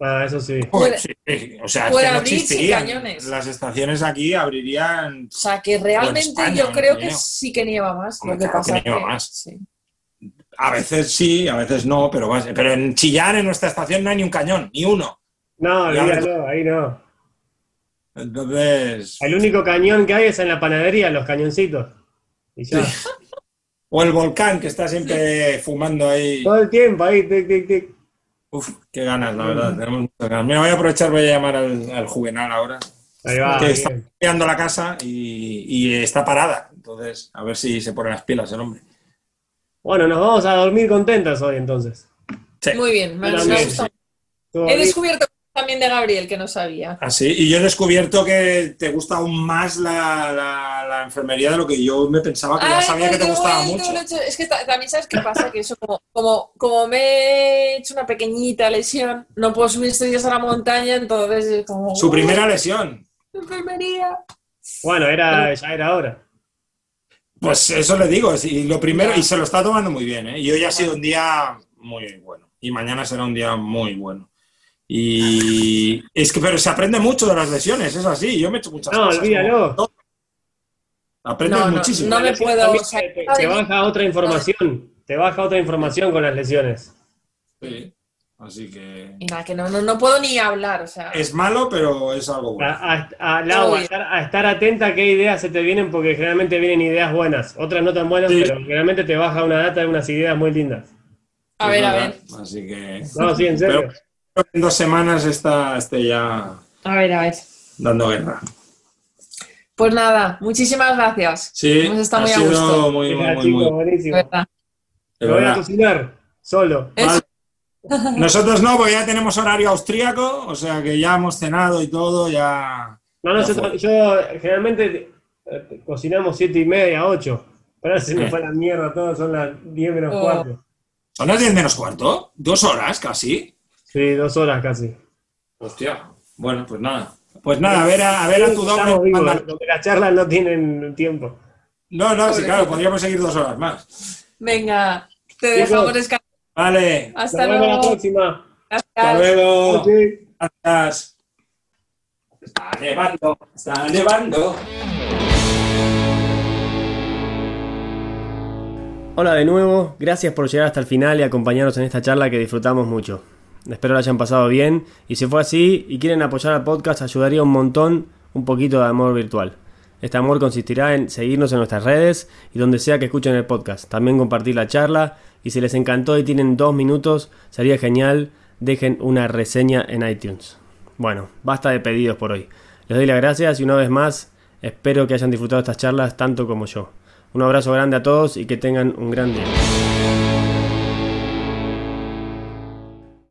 Ah, eso sí. Sí, o sea, es que no existirían. Las estaciones aquí abrirían. O sea, que realmente España, yo creo que sí que nieva más. Lo Hombre, que claro que pasa nieva que- más. sí. A veces sí, a veces no, pero, vas- pero en Chillán, en nuestra estación, no hay ni un cañón, ni uno. No, Ya, olvídalo, ahí no. Entonces. El único cañón que hay es en la panadería, los cañoncitos. Y ya. O el volcán que está siempre fumando ahí. Todo el tiempo ahí, tic, tic, tic. Uf, qué ganas, la verdad. Tenemos muchas ganas. Mira, voy a aprovechar, voy a llamar al, al Juvenal ahora. Ahí va, que está peleando la casa y, y está parada. Entonces, a ver si se pone las pilas el hombre. Bueno, nos vamos a dormir contentas hoy entonces. Sí. Muy bien, me, ha gustado. He descubierto también de Gabriel, que no sabía. Así. Y yo he descubierto que te gusta aún más la, la- la enfermería de lo que yo me pensaba, que ya sabía que te gustaba bueno, mucho. lo he hecho- Es que ta- también sabes qué pasa, que eso como, como, como me he hecho una pequeñita lesión, no puedo subir estos días a la montaña, entonces es como... Su "Uy, primera lesión. enfermería. Bueno, era, ya era hora. Pues eso le digo, y lo primero, y se lo está tomando muy bien, ¿eh? Y hoy ha sido un día muy bueno. Y mañana será un día muy bueno. Y es que, pero se aprende mucho de las lesiones, es así. Yo me he hecho muchas No, cosas. olvídalo. como- Aprendes No, no, muchísimo. no me puedo Te, te baja otra información. Te baja otra información con las lesiones. Sí. Así que. Y nada, que no, no, no puedo ni hablar, o sea. Es malo, pero es algo bueno. A, a- a- Lau, a estar, a estar atenta a qué ideas se te vienen, porque generalmente vienen ideas buenas, otras no tan buenas, Sí. pero generalmente te baja una data de unas ideas muy lindas. A Es ver, a ver. Así que. No, sí, en serio. Pero en dos semanas está esté ya A ver, a ver. dando guerra. Pues nada, muchísimas gracias. Sí, Hemos estado ha muy a sido gusto. muy, muy, buenísimo. verdad. Me voy a cocinar solo. Nosotros no, porque ya tenemos horario austríaco, o sea que ya hemos cenado y todo, ya. No, no, Ya yo, generalmente eh, cocinamos siete y media, ocho. Pero ahora se me fue la mierda todo, son las 10 menos Oh. cuarto. ¿Son las 10 menos cuarto? ¿Dos horas casi? Sí, dos horas casi. Hostia. Bueno, pues nada. Pues nada, a ver a, a, ver a tu doble. vivos, porque las charlas no tienen tiempo. No, no, sí, claro, podríamos seguir dos horas más. Venga, te dejamos descansar. Vale, Hasta Nos vemos la luego. próxima. hasta Gracias. luego. Sí. Gracias. Está nevando, está nevando. Hola de nuevo, gracias por llegar hasta el final y acompañarnos en esta charla que disfrutamos mucho. Espero lo hayan pasado bien y si fue así y quieren apoyar al podcast ayudaría un montón un poquito de amor virtual. Este amor consistirá en seguirnos en nuestras redes y donde sea que escuchen el podcast. También compartir la charla y si les encantó y tienen dos minutos sería genial dejen una reseña en iTunes. Bueno, basta de pedidos por hoy. Les doy las gracias y una vez más espero que hayan disfrutado estas charlas tanto como yo. Un abrazo grande a todos y que tengan un gran día.